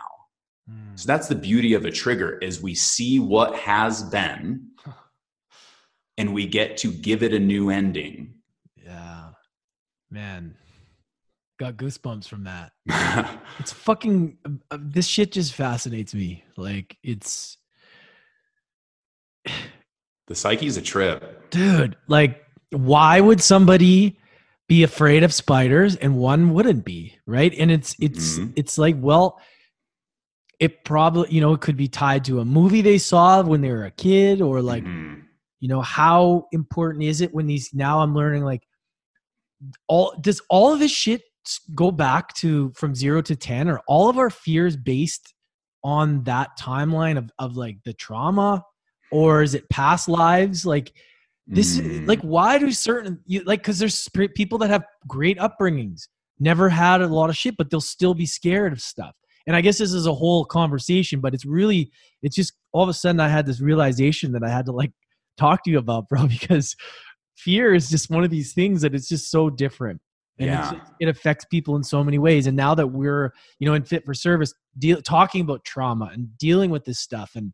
Mm. So that's the beauty of a trigger is we see what has been and we get to give it a new ending. Yeah. Man, got goosebumps from that. it's fucking uh, this shit just fascinates me. Like it's the psyche's a trip. Dude, like why would somebody be afraid of spiders and one wouldn't be, right? And it's it's mm-hmm. it's like, well, it probably, you know, it could be tied to a movie they saw when they were a kid or like mm-hmm. You know, how important is it when these now I'm learning like all does all of this shit go back to from 0 to 10 or all of our fears based on that timeline of of like the trauma? Or is it past lives? Like this mm. like why do certain you, like because there's people that have great upbringings never had a lot of shit but they'll still be scared of stuff. And i guess this is a whole conversation but it's really it's just all of a sudden i had this realization that i had to like talk to you about bro because fear is just one of these things that it's just so different and yeah. Just, it affects people in so many ways and now that we're you know in fit for service deal, talking about trauma and dealing with this stuff and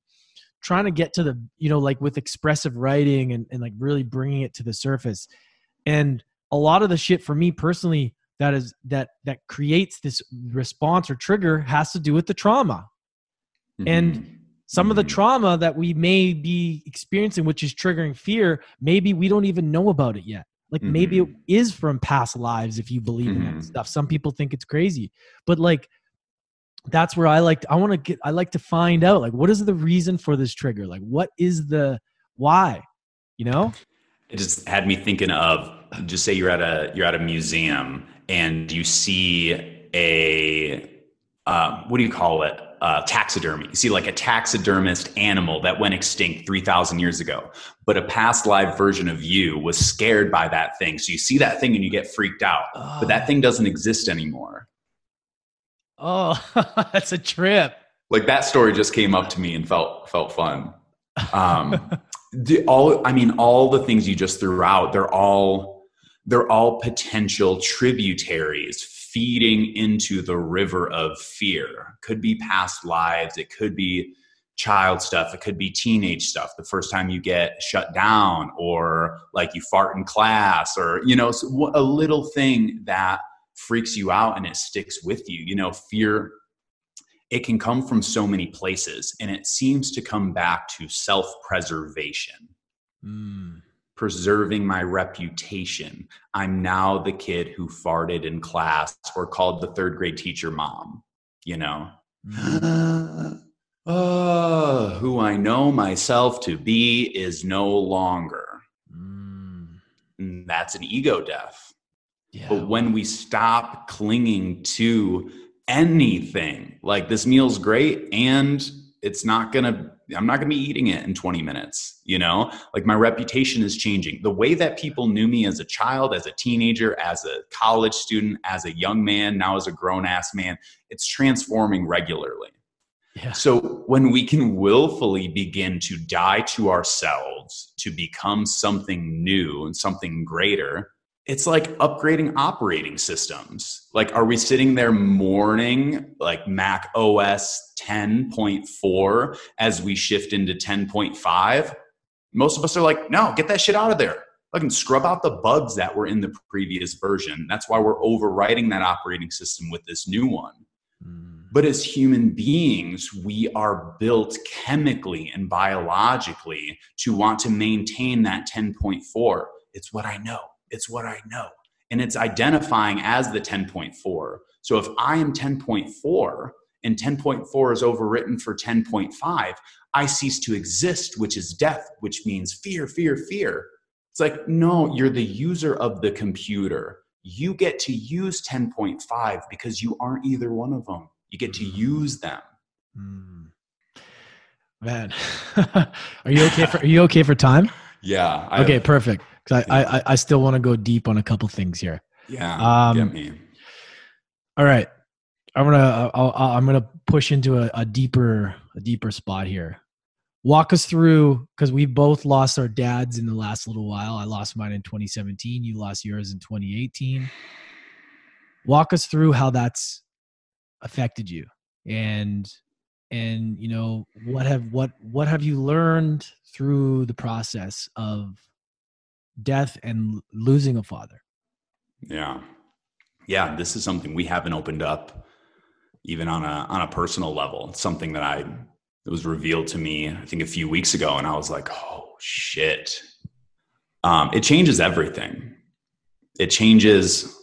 trying to get to the you know like with expressive writing and, and like really bringing it to the surface and a lot of the shit for me personally that is that that creates this response or trigger has to do with the trauma mm-hmm. and some mm-hmm. of the mm-hmm. trauma that we may be experiencing which is triggering fear maybe we don't even know about it yet like mm-hmm. maybe it mm-hmm. from past lives if you believe in that mm-hmm. stuff some people think it's crazy but like that's where I like i want to get I like to find out like what is the reason for this trigger? Like what is the why? You know? It just had me thinking of just say you're at a you're at a museum and you see a uh, what do you call it? Uh, taxidermy. You see like a taxidermist animal that went extinct 3,000 years ago, but a past live version of you was scared by that thing. So you see that thing and you get freaked out, oh. but that thing doesn't exist anymore. Oh, that's a trip. Like that story just came up to me and felt felt fun. Um, the, all I mean, all the things you just threw out, they're all they're all potential tributaries feeding into the river of fear. Could be past lives. It could be child stuff. It could be teenage stuff. The first time you get shut down, or like you fart in class, or you know, a little thing that freaks you out and it sticks with you. You know, fear, it can come from so many places and it seems to come back to self preservation. Mm. Preserving my reputation. I'm now the kid who farted in class or called the third grade teacher mom, you know? Mm. uh, who I know myself to be is no longer. Mm. That's an ego death yeah. But when we stop clinging to anything, like this meal's great and it's not gonna, I'm not gonna be eating it in 20 minutes, you know? Like my reputation is changing. The way that people knew me as a child, as a teenager, as a college student, as a young man, now as a grown ass man, it's transforming regularly. Yeah. So when we can willfully begin to die to ourselves to become something new and something greater, it's like upgrading operating systems. Like, are we sitting there mourning like Mac OS 10.4 as we shift into 10.5? Most of us are like, no, get that shit out of there. I can scrub out the bugs that were in the previous version. That's why we're overwriting that operating system with this new one. Mm. But as human beings, we are built chemically and biologically to want to maintain that 10.4. It's what I know it's what I know. And it's identifying as the 10.4. So if I am 10.4 and 10.4 is overwritten for 10.5, I cease to exist, which is death, which means fear, fear, fear. It's like, no, you're the user of the computer. You get to use 10.5 because you aren't either one of them. You get to mm. use them. Mm. Man, are you okay for are you okay for time? Yeah. I okay, have, perfect. Because I, I, I still want to go deep on a couple things here. Yeah. Um, get me. All right. I'm gonna I'll, I'll, I'm gonna push into a, a deeper a deeper spot here. Walk us through because we both lost our dads in the last little while. I lost mine in 2017. You lost yours in 2018. Walk us through how that's affected you and and you know what have what what have you learned through the process of death and losing a father. Yeah. Yeah this is something we haven't opened up even on a on a personal level. It's something that i it was revealed to me i think a few weeks ago and i was like oh shit. Um, it changes everything. It changes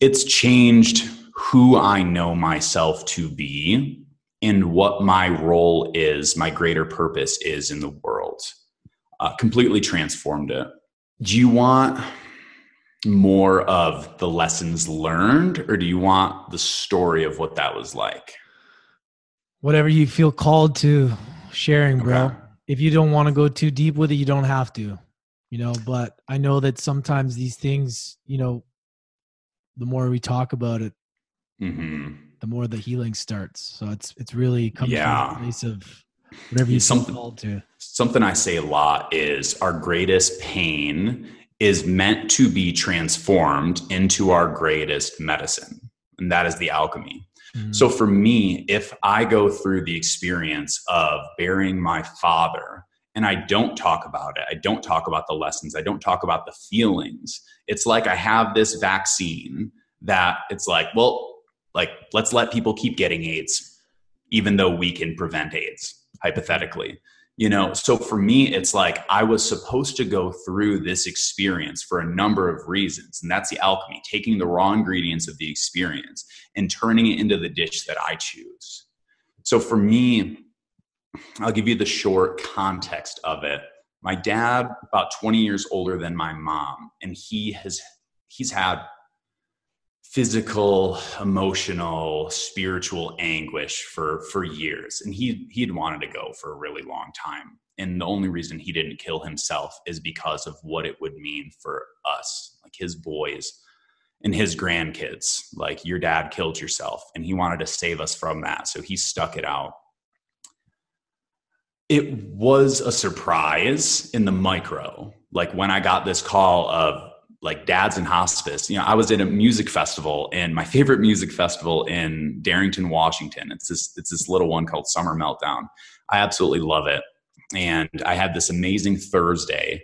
it's changed who i know myself to be and what my role is, my greater purpose is in the world. Uh, completely transformed it. Do you want more of the lessons learned, or do you want the story of what that was like? Whatever you feel called to sharing, bro. Okay. If you don't want to go too deep with it, you don't have to, you know. But I know that sometimes these things, you know, the more we talk about it, Mm-hmm. the more the healing starts. So it's it's really comes Yeah. from a place of whatever you Something- called to. Something I say a lot is our greatest pain is meant to be transformed into our greatest medicine, and that is the alchemy. Mm. So for me, if I go through the experience of burying my father and I don't talk about it, I don't talk about the lessons, I don't talk about the feelings, it's like I have this vaccine that it's like, well, like let's let people keep getting AIDS, even though we can prevent AIDS, hypothetically. You know, so for me, it's like I was supposed to go through this experience for a number of reasons. And that's the alchemy, taking the raw ingredients of the experience and turning it into the dish that I choose. So for me, I'll give you the short context of it. My dad, about 20 years older than my mom, and he has he's had physical, emotional, spiritual anguish for for years. And he he'd wanted to go for a really long time. And the only reason he didn't kill himself is because of what it would mean for us, like his boys and his grandkids. Like your dad killed yourself and he wanted to save us from that. So he stuck it out. It was a surprise in the micro. Like when I got this call of like dads in hospice, you know, I was at a music festival and my favorite music festival in Darrington, Washington. It's this it's this little one called Summer Meltdown. I absolutely love it. And I had this amazing Thursday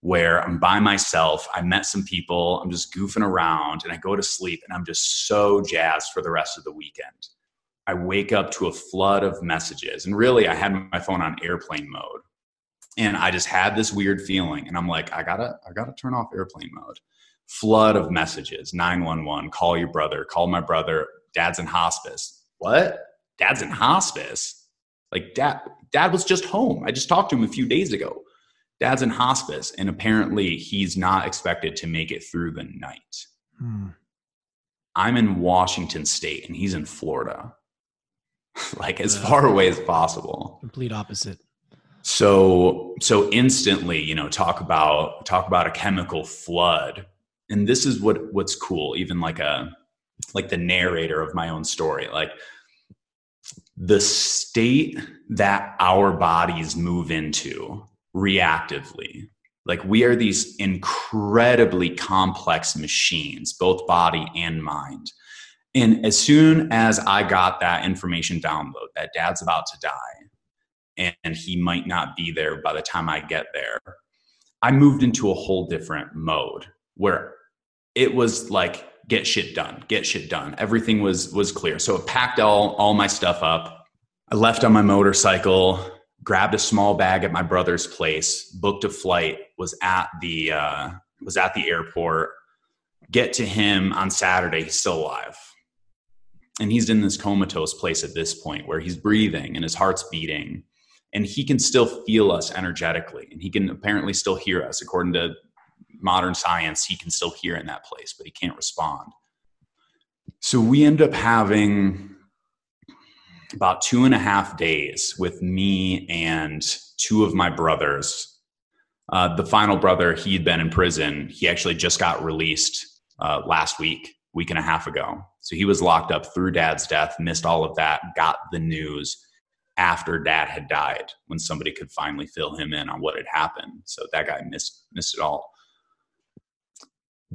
where I'm by myself. I met some people. I'm just goofing around and I go to sleep and I'm just so jazzed for the rest of the weekend. I wake up to a flood of messages. And really, I had my phone on airplane mode. And I just had this weird feeling. And I'm like, I gotta, I gotta turn off airplane mode. Flood of messages 911, call your brother, call my brother, dad's in hospice. What? Dad's in hospice? Like, dad, dad was just home. I just talked to him a few days ago dad's in hospice and apparently he's not expected to make it through the night Hmm. i'm in washington state and he's in florida like as far away as possible Complete opposite. So so instantly you know talk about talk about a chemical flood. And this is what what's cool even like a like the narrator of my own story. Like the state that our bodies move into reactively like we are these incredibly complex machines both body and mind. And as soon as i got that information download that dad's about to die and he might not be there by the time I get there. I moved into a whole different mode where it was like get shit done, get shit done. Everything was was clear. So I packed all all my stuff up. I left on my motorcycle, grabbed a small bag at my brother's place, booked a flight, was at the uh, was at the airport. Get to him on Saturday, he's still alive. And he's in this comatose place at this point where he's breathing and his heart's beating and he can still feel us energetically and he can apparently still hear us. According to modern science he can still hear in that place but he can't respond. So we end up having about two and a half days with me and two of my brothers. Uh, the final brother he'd been in prison. He actually just got released uh, last week week and a half ago. So he was locked up through dad's death, missed all of that, got the news after dad had died when somebody could finally fill him in on what had happened. So that guy missed missed it all.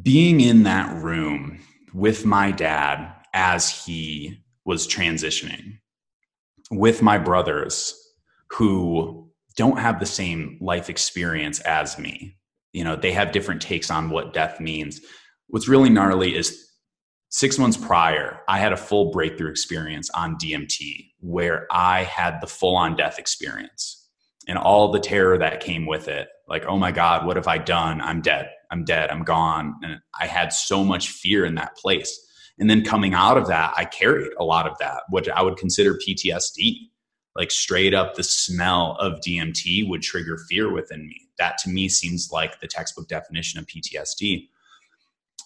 Being in that room with my dad as he was transitioning, with my brothers who don't have the same life experience as me. You know, they have different takes on what death means. What's really gnarly is six months prior, I had a full breakthrough experience on DMT where I had the full on death experience and all the terror that came with it. Like, oh my God, what have I done? I'm dead. I'm dead. I'm gone. And I had so much fear in that place. And then coming out of that, I carried a lot of that, which I would consider PTSD. Like straight up, the smell of DMT would trigger fear within me. That to me seems like the textbook definition of PTSD.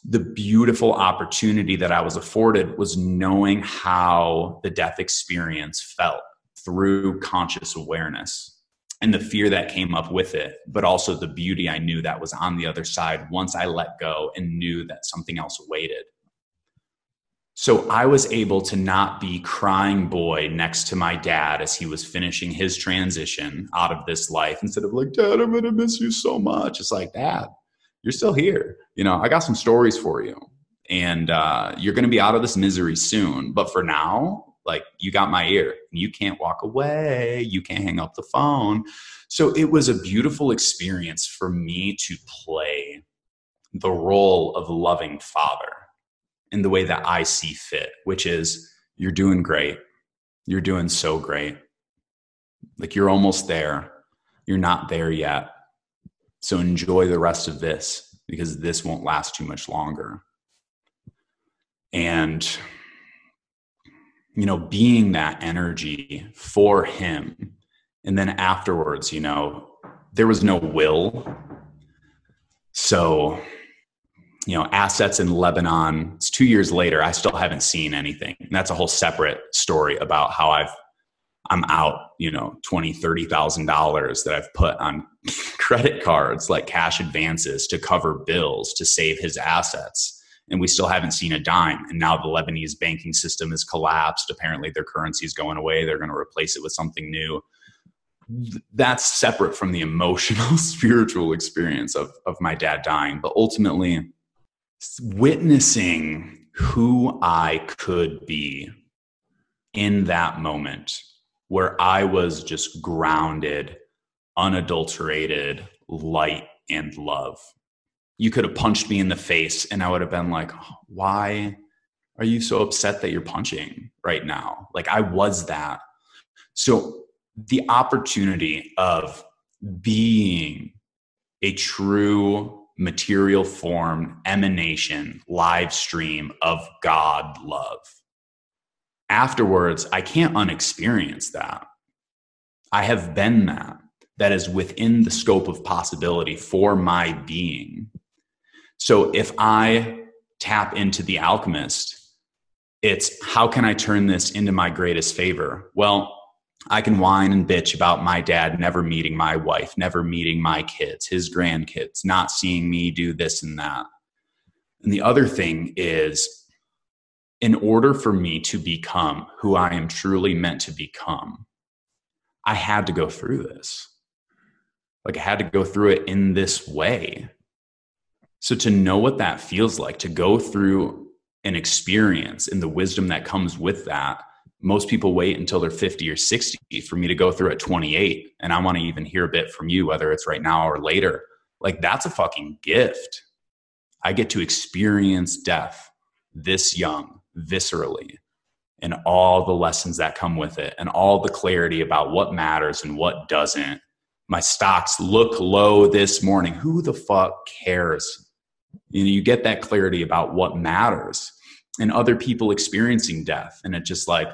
The beautiful opportunity that I was afforded was knowing how the death experience felt through conscious awareness and the fear that came up with it, but also the beauty I knew that was on the other side once I let go and knew that something else waited. So I was able to not be crying boy next to my dad as he was finishing his transition out of this life instead of like, Dad, I'm gonna miss you so much. It's like, Dad, you're still here. You know, I got some stories for you. And uh, you're gonna be out of this misery soon. But for now, like you got my ear. You can't walk away. You can't hang up the phone. So it was a beautiful experience for me to play the role of loving father in the way that I see fit, which is you're doing great. You're doing so great. Like you're almost there. You're not there yet. So enjoy the rest of this because this won't last too much longer. And, you know, being that energy for him. And then afterwards, you know, there was no will. So you know assets in lebanon it's two years later i still haven't seen anything and that's a whole separate story about how i've i'm out you know 20 30 thousand dollars that i've put on credit cards like cash advances to cover bills to save his assets. And we still haven't seen a dime. And now the lebanese banking system has collapsed. Apparently their currency is going away. They're going to replace it with something new. That's separate from the emotional spiritual experience of, of my dad dying. But ultimately witnessing who I could be in that moment where I was just grounded, unadulterated light and love. You could have punched me in the face, and I would have been like, Why are you so upset that you're punching right now? Like, I was that. So, the opportunity of being a true material form emanation live stream of God love. Afterwards, I can't unexperience that. I have been that. That is within the scope of possibility for my being. So if I tap into the alchemist, it's how can I turn this into my greatest favor? Well, I can whine and bitch about my dad never meeting my wife, never meeting my kids, his grandkids, not seeing me do this and that. And the other thing is, in order for me to become who I am truly meant to become, I had to go through this. Like I had to go through it in this way. So to know what that feels like, to go through an experience and the wisdom that comes with that, most people wait until they're 50 or 60 for me to go through at 28 and i want to even hear a bit from you whether it's right now or later like that's a fucking gift i get to experience death this young viscerally and all the lessons that come with it and all the clarity about what matters and what doesn't my stocks look low this morning who the fuck cares you know you get that clarity about what matters and other people experiencing death and it's just like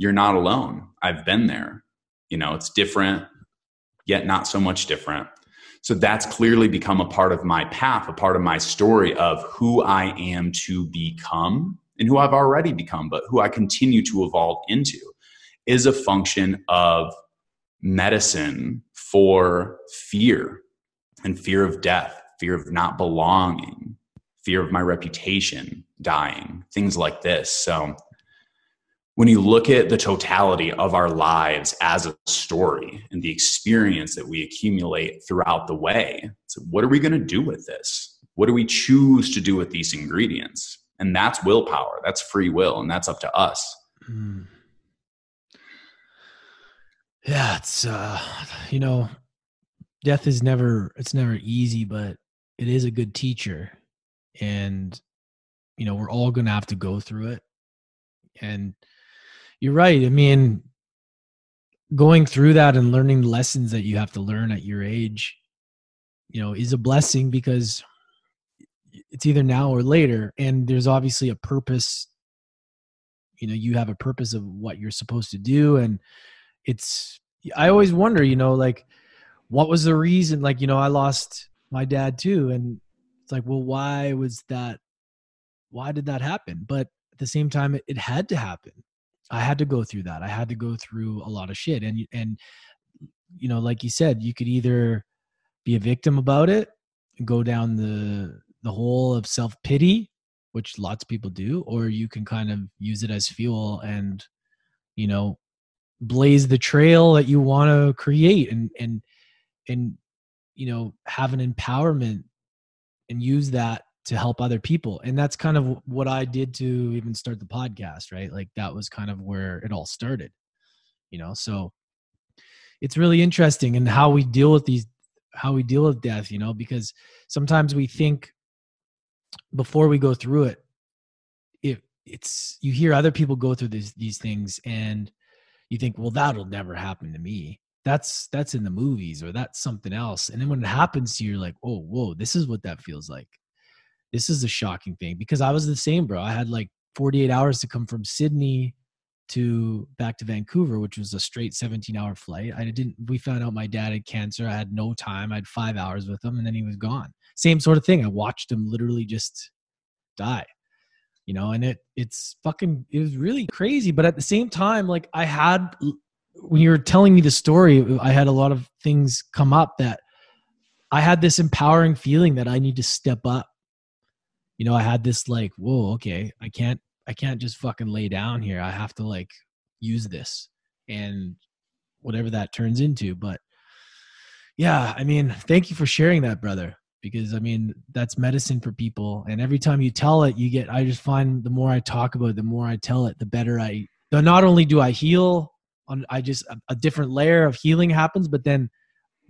you're not alone. I've been there. You know, it's different, yet not so much different. So that's clearly become a part of my path, a part of my story of who I am to become and who I've already become, but who I continue to evolve into is a function of medicine for fear and fear of death, fear of not belonging, fear of my reputation dying, things like this. So when you look at the totality of our lives as a story and the experience that we accumulate throughout the way, so what are we going to do with this? What do we choose to do with these ingredients? And that's willpower, that's free will, and that's up to us. Mm. Yeah, it's uh you know, death is never it's never easy, but it is a good teacher. And you know, we're all going to have to go through it. And you're right. I mean, going through that and learning lessons that you have to learn at your age, you know, is a blessing because it's either now or later. And there's obviously a purpose. You know, you have a purpose of what you're supposed to do. And it's, I always wonder, you know, like, what was the reason? Like, you know, I lost my dad too. And it's like, well, why was that? Why did that happen? But at the same time, it, it had to happen I had to go through that. I had to go through a lot of shit. And and you know, like you said, you could either be a victim about it and go down the the hole of self pity, which lots of people do, or you can kind of use it as fuel and you know blaze the trail that you want to create and and and you know have an empowerment and use that to help other people. And that's kind of what i did to even start the podcast right? Like that was kind of where it all started you know? So it's really interesting and in how we deal with these how we deal with death you know? Because sometimes we think before we go through it it it's you hear other people go through these these things and you think well that'll never happen to me that's that's in the movies or that's something else and then when it happens to you you're like oh whoa this is what that feels like this is a shocking thing because I was the same, bro. I had like 48 hours to come from Sydney to back to Vancouver, which was a straight 17 hour flight. I didn't, we found out my dad had cancer. I had no time. I had five hours with him and then he was gone. Same sort of thing. I watched him literally just die, you know, and it, it's fucking, it was really crazy. But at the same time, like I had, when you were telling me the story, I had a lot of things come up that I had this empowering feeling that I need to step up you know, I had this like, whoa, okay, I can't, I can't just fucking lay down here. I have to like use this and whatever that turns into. But yeah, I mean, thank you for sharing that, brother, because I mean, that's medicine for people. And every time you tell it, you get, I just find the more I talk about it, the more I tell it, the better I, not only do I heal on, I just, a, a different layer of healing happens, but then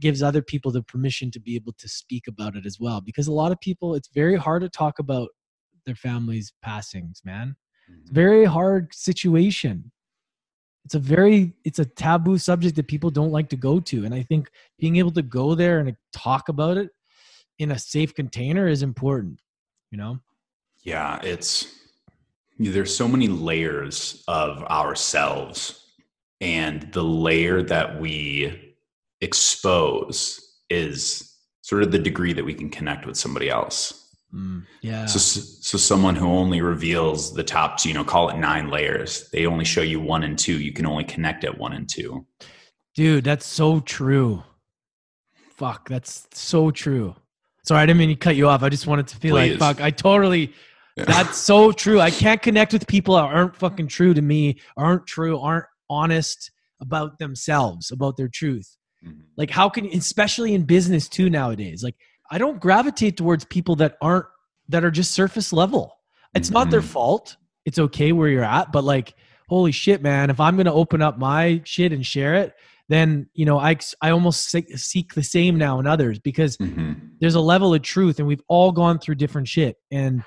gives other people the permission to be able to speak about it as well because a lot of people it's very hard to talk about their families passings man it's a mm-hmm. very hard situation it's a very it's a taboo subject that people don't like to go to and i think being able to go there and talk about it in a safe container is important you know yeah it's there's so many layers of ourselves and the layer that we expose is sort of the degree that we can connect with somebody else. Mm, yeah. So, so someone who only reveals the top, you know, call it nine layers. They only show you one and two. You can only connect at one and two. Dude, that's so true. Fuck, that's so true. Sorry, I didn't mean to cut you off. I just wanted to feel Please. like fuck. I totally. Yeah. That's so true. I can't connect with people that aren't fucking true to me, aren't true, aren't honest about themselves, about their truth. Mm-hmm. Like, how can, especially in business too nowadays, like, I don't gravitate towards people that aren't, that are just surface level. It's mm-hmm. not their mm-hmm. fault. It's okay where you're at, but like, holy shit, man, if I'm going to open up my shit and share it, then, you know, I, I almost seek the same now in others because mm-hmm. there's a level of truth and we've all gone through different shit. And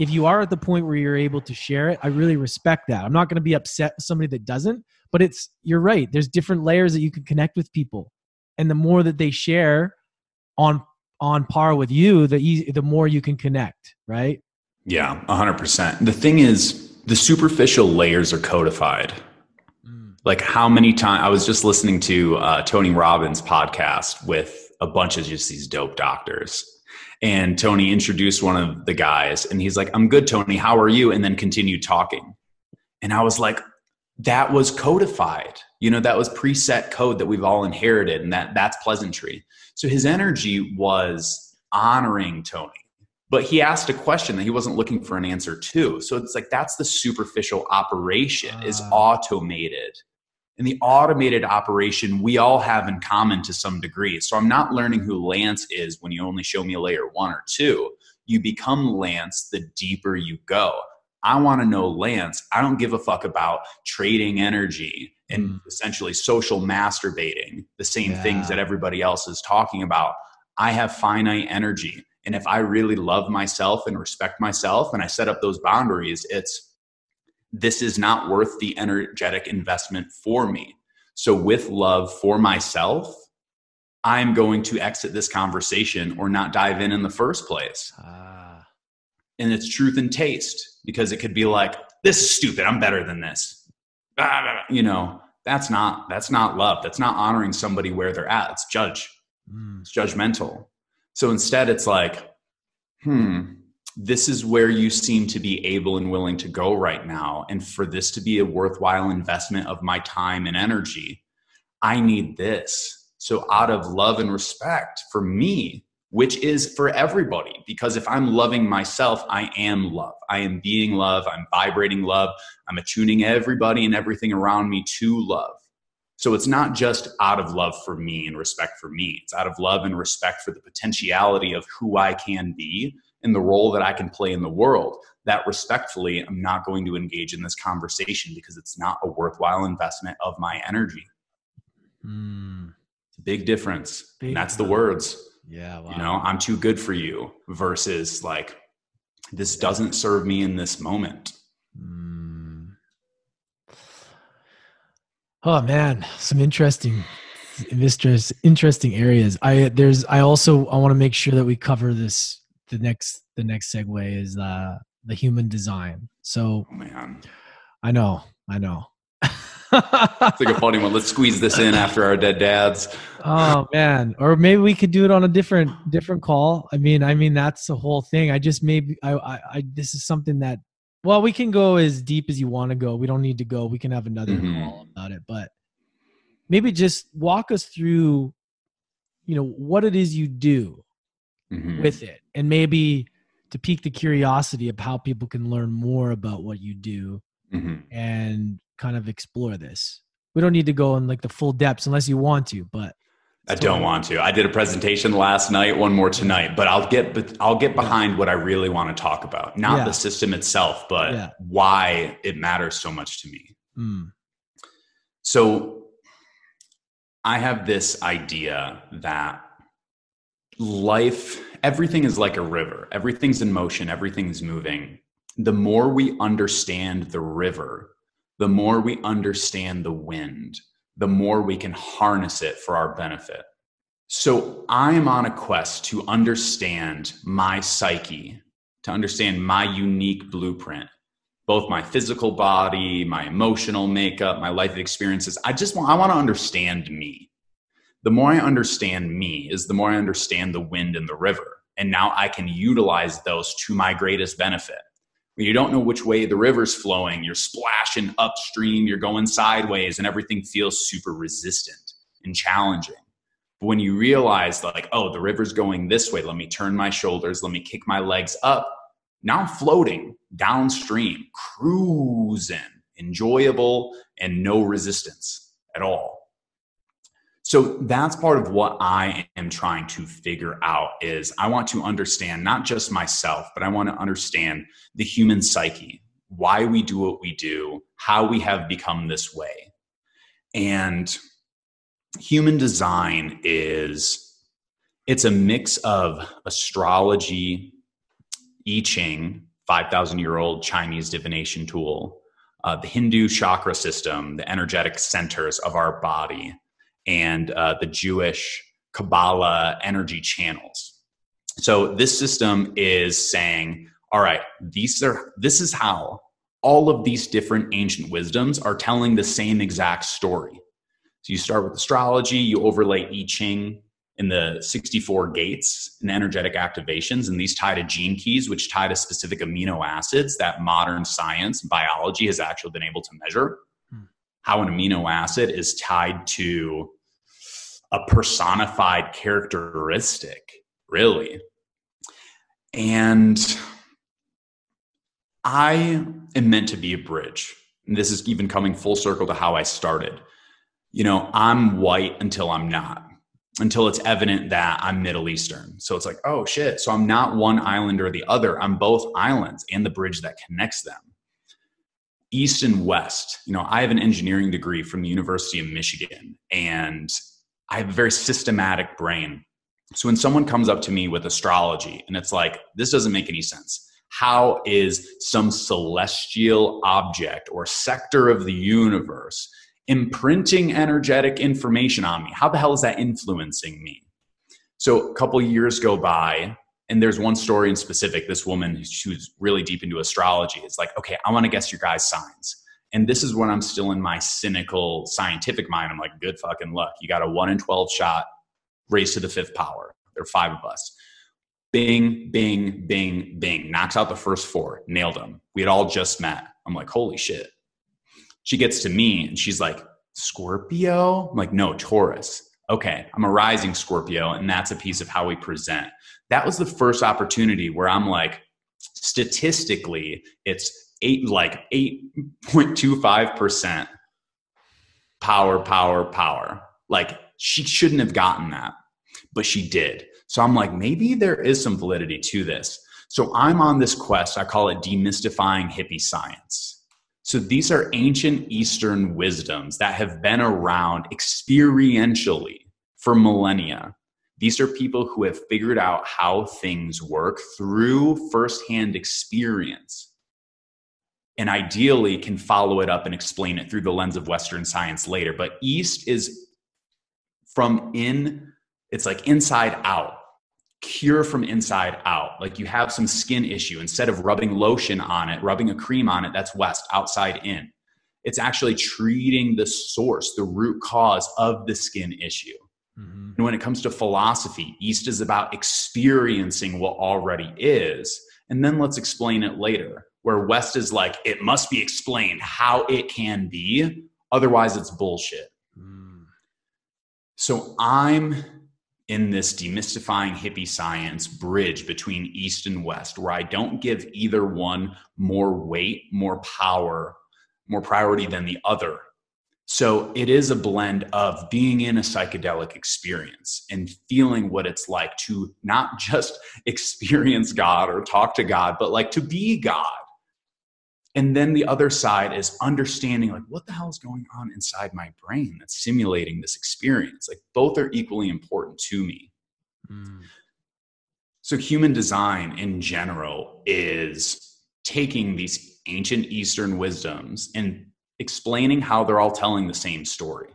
if you are at the point where you're able to share it, I really respect that. I'm not going to be upset with somebody that doesn't, but it's, you're right. There's different layers that you can connect with people and the more that they share on on par with you the easy, the more you can connect right yeah 100% the thing is the superficial layers are codified. Like how many times i was just listening to uh, tony robbins podcast with a bunch of just these dope doctors and tony introduced one of the guys and he's like i'm good tony how are you and then continued talking and i was like that was codified you know that was preset code that we've all inherited and that that's pleasantry so his energy was honoring tony but he asked a question that he wasn't looking for an answer to. So it's like that's the superficial operation is Ah. automated. And the automated operation we all have in common to some degree. So I'm not learning who Lance is when you only show me a layer one or two. You become Lance the deeper you go. I want to know Lance. I don't give a fuck about trading energy and Mm. essentially social masturbating, the same Yeah. things that everybody else is talking about. I have finite energy. And if I really love myself and respect myself and I set up those boundaries, it's this is not worth the energetic investment for me. So, with love for myself, I'm going to exit this conversation or not dive in in the first place. Ah. And it's truth and taste because it could be like, this is stupid. I'm better than this. You know, that's not that's not love. That's not honoring somebody where they're at. It's judge. Mm. It's judgmental. So instead, it's like, hmm, this is where you seem to be able and willing to go right now. And for this to be a worthwhile investment of my time and energy, I need this. So, out of love and respect for me, which is for everybody, because if I'm loving myself, I am love. I am being love. I'm vibrating love. I'm attuning everybody and everything around me to love. So it's not just out of love for me and respect for me. It's out of love and respect for the potentiality of who I can be and the role that I can play in the world. That respectfully, I'm not going to engage in this conversation because it's not a worthwhile investment of my energy. Mm. It's a big difference. Big and that's the words. Yeah. Wow. You know, I'm too good for you versus like, this doesn't serve me in this moment. Mm. Oh man, some interesting, interesting areas. I there's I also I want to make sure that we cover this. The next the next segue is uh, the human design. So Oh man. I know, I know. It's like a funny one. Let's squeeze this in after our dead dads. oh man or maybe we could do it on a different different call i mean i mean that's the whole thing i just maybe i i, I this is something that well we can go as deep as you want to go we don't need to go we can have another Mhm. call about it but maybe just walk us through you know what it is you do Mhm. with it and maybe to pique the curiosity of how people can learn more about what you do Mhm. and kind of explore this we don't need to go in like the full depths unless you want to but I don't want to. I did a presentation last night, one more tonight, but I'll get but I'll get behind what I really want to talk about. Not Yeah. the system itself, but Yeah. why it matters so much to me. Mm, So I have this idea that life, everything is like a river. Everything's in motion, everything's moving. The more we understand the river, the more we understand the wind, the more we can harness it for our benefit. So I am on a quest to understand my psyche, to understand my unique blueprint, both my physical body, my emotional makeup, my life experiences. I just want I want to understand me. The more I understand me is the more I understand the wind and the river. And now I can utilize those to my greatest benefit. When you don't know which way the river's flowing, you're splashing upstream, you're going sideways, and everything feels super resistant and challenging. But when you realize, like, oh, the river's going this way, let me turn my shoulders, let me kick my legs up. Now I'm floating downstream, cruising, enjoyable, and no resistance at all. So that's part of what I am trying to figure out is I want to understand not just myself, but I want to understand the human psyche, why we do what we do, how we have become this way. And human design is it's a mix of astrology, I Ching, 5,000 year old Chinese divination tool, uh, the Hindu chakra system, the energetic centers of our body, and uh, the Jewish Kabbalah energy channels. So this system is saying, all right, these are this is how all of these different ancient wisdoms are telling the same exact story. So you start with astrology, you overlay I Ching in the 64 gates and energetic activations, and these tie to gene keys, which tie to specific amino acids that modern science and biology has actually been able to measure. Hmm. How an amino acid is tied to a personified characteristic, really. And I am meant to be a bridge. And this is even coming full circle to how I started. You know, I'm white until I'm not, until it's evident that I'm Middle Eastern. So it's like, oh shit. So I'm not one island or the other. I'm both islands and the bridge that connects them. East and West. You know, I have an engineering degree from the University of Michigan and I have a very systematic brain. So when someone comes up to me with astrology and it's like, this doesn't make any sense how is some celestial object or sector of the universe imprinting energetic information on me? How the hell is that influencing me? So a couple years go by, and there's one story in specific. This woman who's really deep into astrology is like, okay, I want to guess your guys' signs. And this is when I'm still in my cynical scientific mind. I'm like, good fucking luck. You got a one in 12 shot, race to the fifth power. There are five of us. Bing, bing, bing, bing. Knocks out the first four. Nailed them. We had all just met. I'm like, holy shit. She gets to me and she's like, Scorpio? I'm like, no, Taurus. Okay, I'm a rising Scorpio, and that's a piece of how we present. That was the first opportunity where I'm like, statistically, it's eight like 8.25% power, power, power. Like she shouldn't have gotten that, but she did. So I'm like, maybe there is some validity to this. So I'm on this quest. I call it demystifying hippie science. So these are ancient Eastern wisdoms that have been around experientially for millennia. These are people who have figured out how things work through firsthand experience and ideally can follow it up and explain it through the lens of Western science later. But East is from in it's like inside out cure from inside out. Like you have some skin issue. Instead of rubbing lotion on it rubbing a cream on it that's west outside in. It's actually treating the source the root cause of the skin issue. Mm-hmm. and when it comes to philosophy east is about experiencing what already is and then let's explain it later where west is like it must be explained how it can be otherwise it's bullshit mm. so i'm in this demystifying hippie science bridge between East and West, where I don't give either one more weight, more power, more priority than the other. So it is a blend of being in a psychedelic experience and feeling what it's like to not just experience God or talk to God, but like to be God and then the other side is understanding like what the hell is going on inside my brain that's simulating this experience? Like both are equally important to me. Mm. so human design in general is taking these ancient eastern wisdoms and explaining how they're all telling the same story.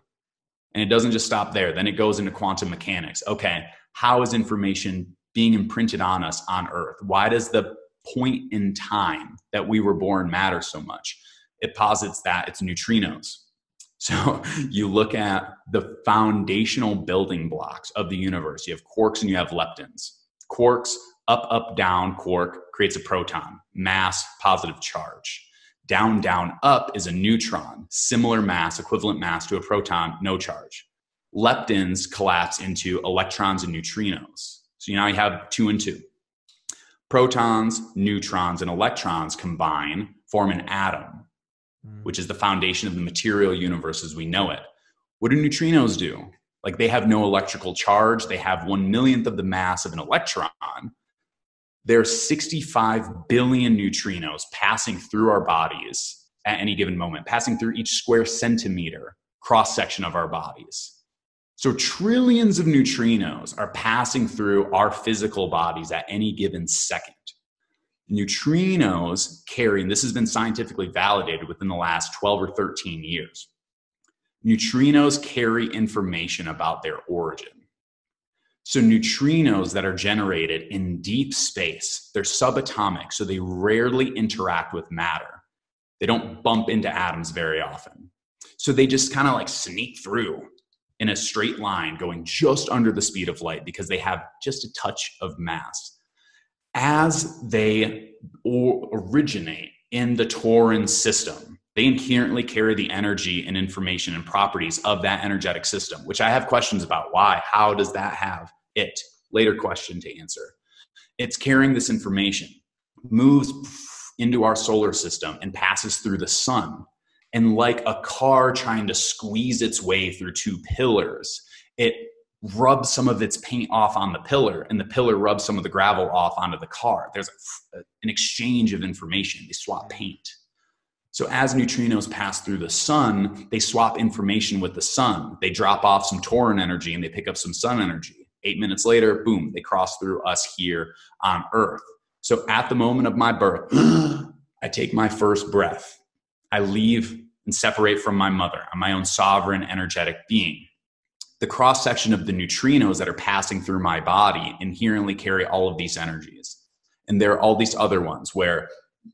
And it doesn't just stop there. Then it goes into quantum mechanics. Okay how is information being imprinted on us on earth? Why does the point in time that we were born matters so much. It posits that it's neutrinos. So you look at the foundational building blocks of the universe. You have quarks and you have leptons. Quarks, up, up, down, quark creates a proton, mass, positive charge. Down, down, up is a neutron, similar mass, equivalent mass to a proton, no charge. Leptons collapse into electrons and neutrinos. So you now you have two and two. Protons, neutrons, and electrons combine, form an atom, mm. which is the foundation of the material universe as we know it. What do neutrinos do? Like they have no electrical charge, they have one millionth of the mass of an electron. There's 65 billion neutrinos passing through our bodies at any given moment, passing through each square centimeter cross section of our bodies. So, trillions of neutrinos are passing through our physical bodies at any given second. Neutrinos carry, and this has been scientifically validated within the last 12 or 13 years, neutrinos carry information about their origin. So, neutrinos that are generated in deep space, they're subatomic, so they rarely interact with matter. They don't bump into atoms very often. So, they just kind of like sneak through in a straight line going just under the speed of light because they have just a touch of mass. As they originate in the Tauran system, they inherently carry the energy and information and properties of that energetic system, which I have questions about. Why? How does that have it? Later question to answer. it's carrying this information, moves into our solar system, and passes through the sun. And like a car trying to squeeze its way through two pillars, it rubs some of its paint off on the pillar, and the pillar rubs some of the gravel off onto the car. There's a, an exchange of information. They swap paint. So as neutrinos pass through the sun, they swap information with the sun. They drop off some Tauron energy and they pick up some sun energy. Eight minutes later, boom, they cross through us here on Earth. So at the moment of my birth, I take my first breath. I leave and separate from my mother. I'm my own sovereign energetic being. The cross section of the neutrinos that are passing through my body inherently carry all of these energies. And there are all these other ones where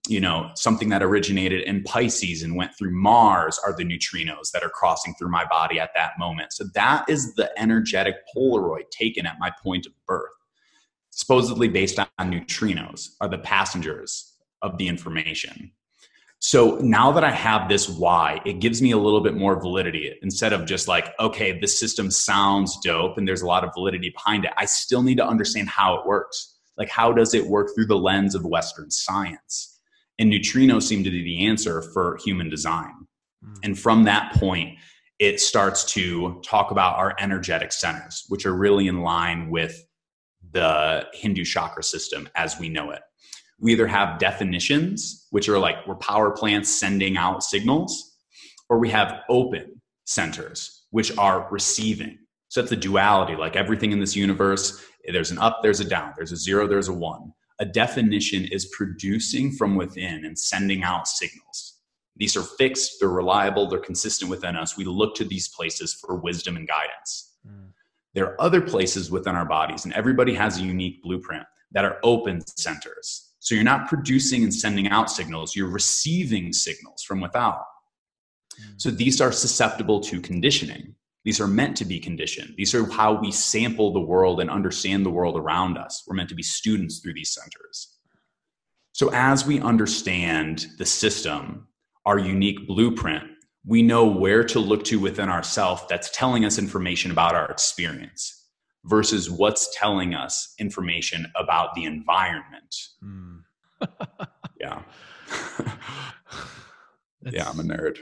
you know something that originated in pisces and went through mars are the neutrinos that are crossing through my body at that moment so that is the energetic polaroid taken at my point of birth supposedly based on neutrinos are the passengers of the information so now that i have this why it gives me a little bit more validity instead of just like okay this system sounds dope and there's a lot of validity behind it i still need to understand how it works like how does it work through the lens of western science and neutrinos seem to be the answer for human design. Mm. And from that point, it starts to talk about our energetic centers, which are really in line with the Hindu chakra system as we know it. We either have definitions, which are like we're power plants sending out signals, or we have open centers, which are receiving. So it's a duality, like everything in this universe, there's an up, there's a down, there's a zero, there's a one a definition is producing from within and sending out signals. These are fixed, they're reliable, they're consistent within us. We look to these places for wisdom and guidance. Mm. There are other places within our bodies, and everybody has a unique blueprint that are open centers. So you're not producing and sending out signals, you're receiving signals from without. Mm. So these are susceptible to conditioning. These are meant to be conditioned. These are how we sample the world and understand the world around us. We're meant to be students through these centers. So, as we understand the system, our unique blueprint, we know where to look to within ourselves that's telling us information about our experience versus what's telling us information about the environment. Mm. yeah. yeah, I'm a nerd.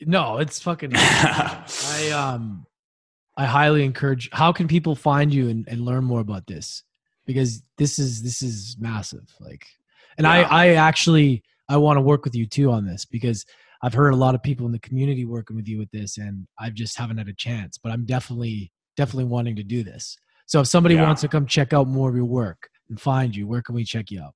No, it's fucking. I um, I highly encourage. How can people find you and, and learn more about this? Because this is this is massive. Like, and yeah. I I actually I want to work with you too on this because I've heard a lot of people in the community working with you with this, and I just haven't had a chance. But I'm definitely definitely wanting to do this. So if somebody yeah. wants to come check out more of your work and find you, where can we check you out?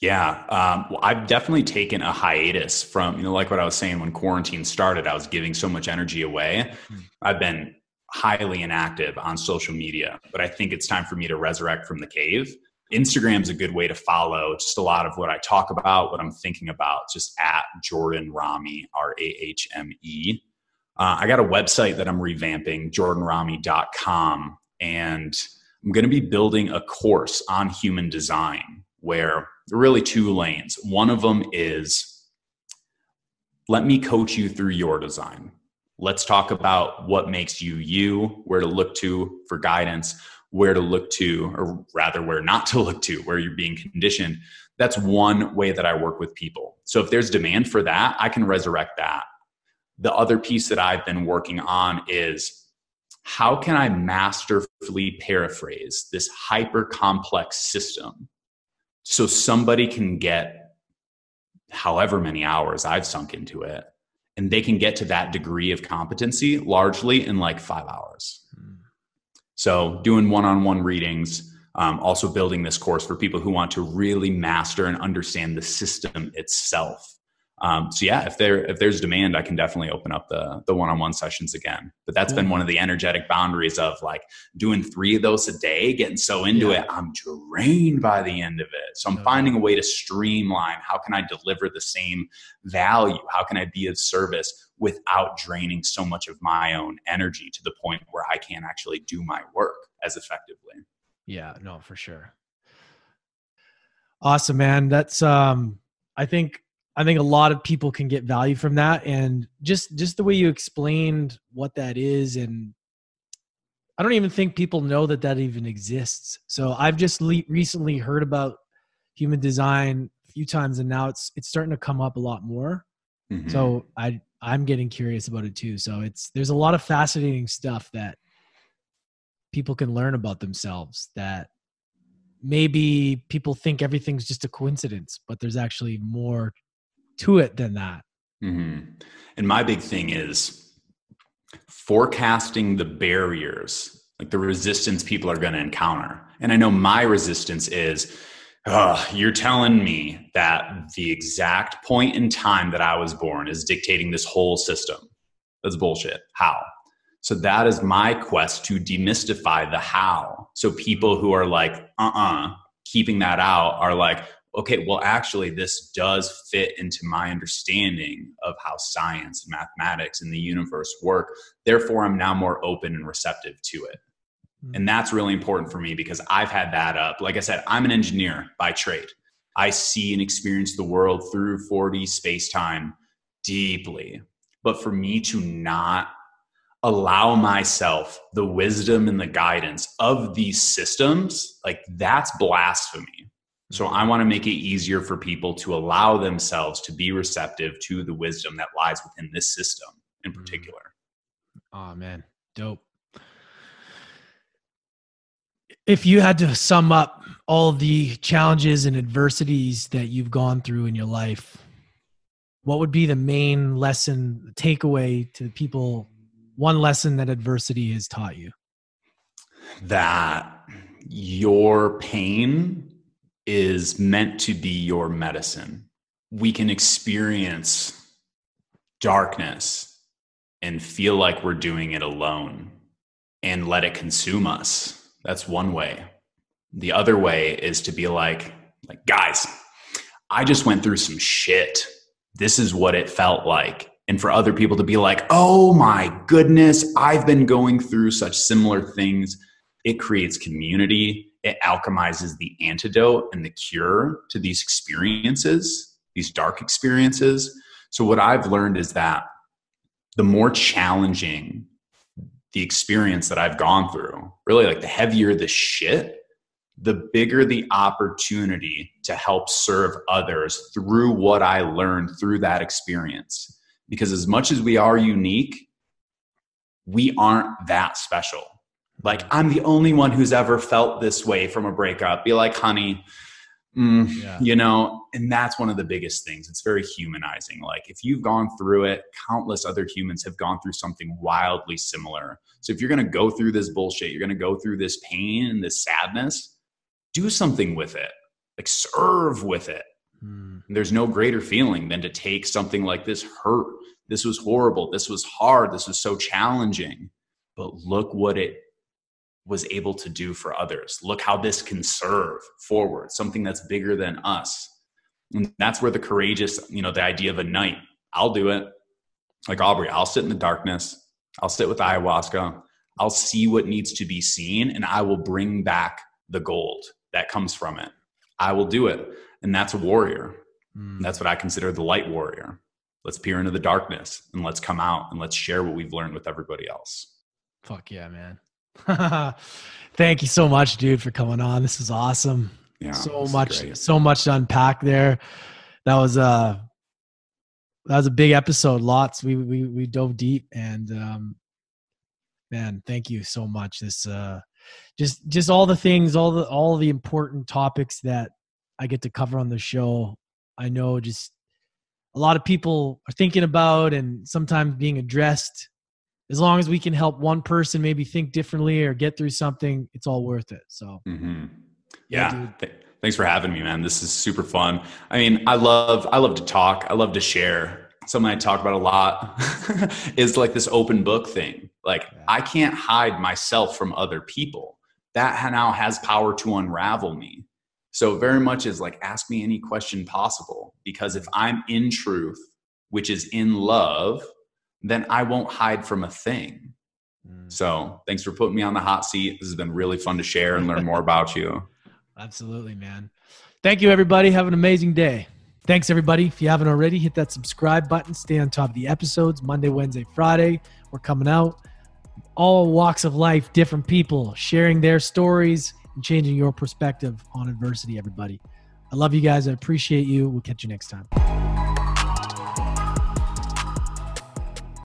Yeah, um, well, I've definitely taken a hiatus from you know, like what I was saying when quarantine started. I was giving so much energy away. Mm-hmm. I've been highly inactive on social media, but I think it's time for me to resurrect from the cave. Instagram's a good way to follow just a lot of what I talk about, what I'm thinking about, just at Jordan Rahme, R A H M E. Uh, I got a website that I'm revamping, jordanrahme.com, and I'm going to be building a course on human design where really two lanes. One of them is let me coach you through your design. Let's talk about what makes you you, where to look to for guidance, where to look to, or rather, where not to look to, where you're being conditioned. That's one way that I work with people. So if there's demand for that, I can resurrect that. The other piece that I've been working on is how can I masterfully paraphrase this hyper complex system so somebody can get however many hours I've sunk into it and they can get to that degree of competency largely in like five hours. Hmm. So doing one-on-one readings, um, also building this course for people who want to really master and understand the system itself um, so yeah, if there if there's demand, I can definitely open up the the one on one sessions again. But that's been one of the energetic boundaries of like doing three of those a day, getting so into yeah. it, I'm drained by the end of it. So I'm finding a way to streamline. How can I deliver the same value? How can I be of service without draining so much of my own energy to the point where I can't actually do my work as effectively? Yeah, no, for sure. Awesome, man. That's um I think I think a lot of people can get value from that, and just just the way you explained what that is, and I don't even think people know that that even exists. So I've just le- recently heard about human design a few times, and now it's it's starting to come up a lot more. Mhm. So I I'm getting curious about it too. So it's there's a lot of fascinating stuff that people can learn about themselves that maybe people think everything's just a coincidence, but there's actually more to it than that. hmm And my big thing is forecasting the barriers, like the resistance people are going to encounter. And I know my resistance is, "Ugh, you're telling me that the exact point in time that I was born is dictating this whole system. That's bullshit. How? So that is my quest to demystify the how. So people who are like, uh uh keeping that out are like, okay, well, actually, this does fit into my understanding of how science and mathematics and the universe work. Therefore, I'm now more open and receptive to it. Hmm. And that's really important for me because I've had that up. Like I said, I'm an engineer by trade. I see and experience the world through 4D space time deeply. But for me to not allow myself the wisdom and the guidance of these systems, like that's blasphemy. So I want to make it easier for people to allow themselves to be receptive to the wisdom that lies within this system in mm. particular. Oh man, dope. If you had to sum up all the challenges and adversities that you've gone through in your life, what would be the main lesson, takeaway to the people? One lesson that adversity has taught you. That your pain is meant to be your medicine. We can experience darkness and feel like we're doing it alone and let it consume us. That's one way. The other way is to be like, like guys, I just went through some shit. This is what it felt like. And for other people to be like, oh my goodness, I've been going through such similar things. It creates community. It alchemizes the antidote and the cure to these experiences, these dark experiences. So, what I've learned is that the more challenging the experience that I've gone through, really like the heavier the shit, the bigger the opportunity to help serve others through what I learned through that experience. Because as much as we are unique, we aren't that special. Like, I'm the only one who's ever felt this way from a breakup. Be like, honey, mm, Yeah. you know, and that's one of the biggest things. It's very humanizing. Like, if you've gone through it, countless other humans have gone through something wildly similar. So, if you're going to go through this bullshit, you're going to go through this pain and this sadness, do something with it, like, serve with it. Mm, there's no greater feeling than to take something like this hurt. This was horrible. This was hard. This was so challenging. But look what it was able to do for others. Look how this can serve forward, something that's bigger than us. And that's where the courageous, you know, the idea of a knight, I'll do it. Like Aubrey, I'll sit in the darkness. I'll sit with ayahuasca. I'll see what needs to be seen and I will bring back the gold that comes from it. I will do it. And that's a warrior. mm. That's what I consider the light warrior. Let's peer into the darkness and let's come out and let's share what we've learned with everybody else. Fuck yeah, man. Thank you so much, dude, for coming on. This is awesome. Yeah. so much, great. so much to unpack there. That was a that was a big episode. Lots. We we we dove deep and um man, thank you so much. This uh just just all the things, all the all the important topics that I get to cover on the show. I know just a lot of people are thinking about and sometimes being addressed as long as we can help one person maybe think differently or get through something, it's all worth it. So Mhm. Yeah, Yeah. Thanks for having me, man. This is super fun. I mean, I love I love to talk. I love to share. Something I talk about a lot is like this open book thing. Like Yeah. I can't hide myself from other people. That now has power to unravel me. So very much is like ask me any question possible because if I'm in truth, which is in love, then I won't hide from a thing. Mm, So thanks for putting me on the hot seat. This has been really fun to share and learn more about you. absolutely, man. Thank you, everybody. Have an amazing day. Thanks, everybody. If you haven't already, hit that subscribe button. Stay on top of the episodes Monday, Wednesday, Friday. We're coming out. all walks of life, different people sharing their stories and changing your perspective on adversity, everybody. I love you guys. I appreciate you. We'll catch you next time.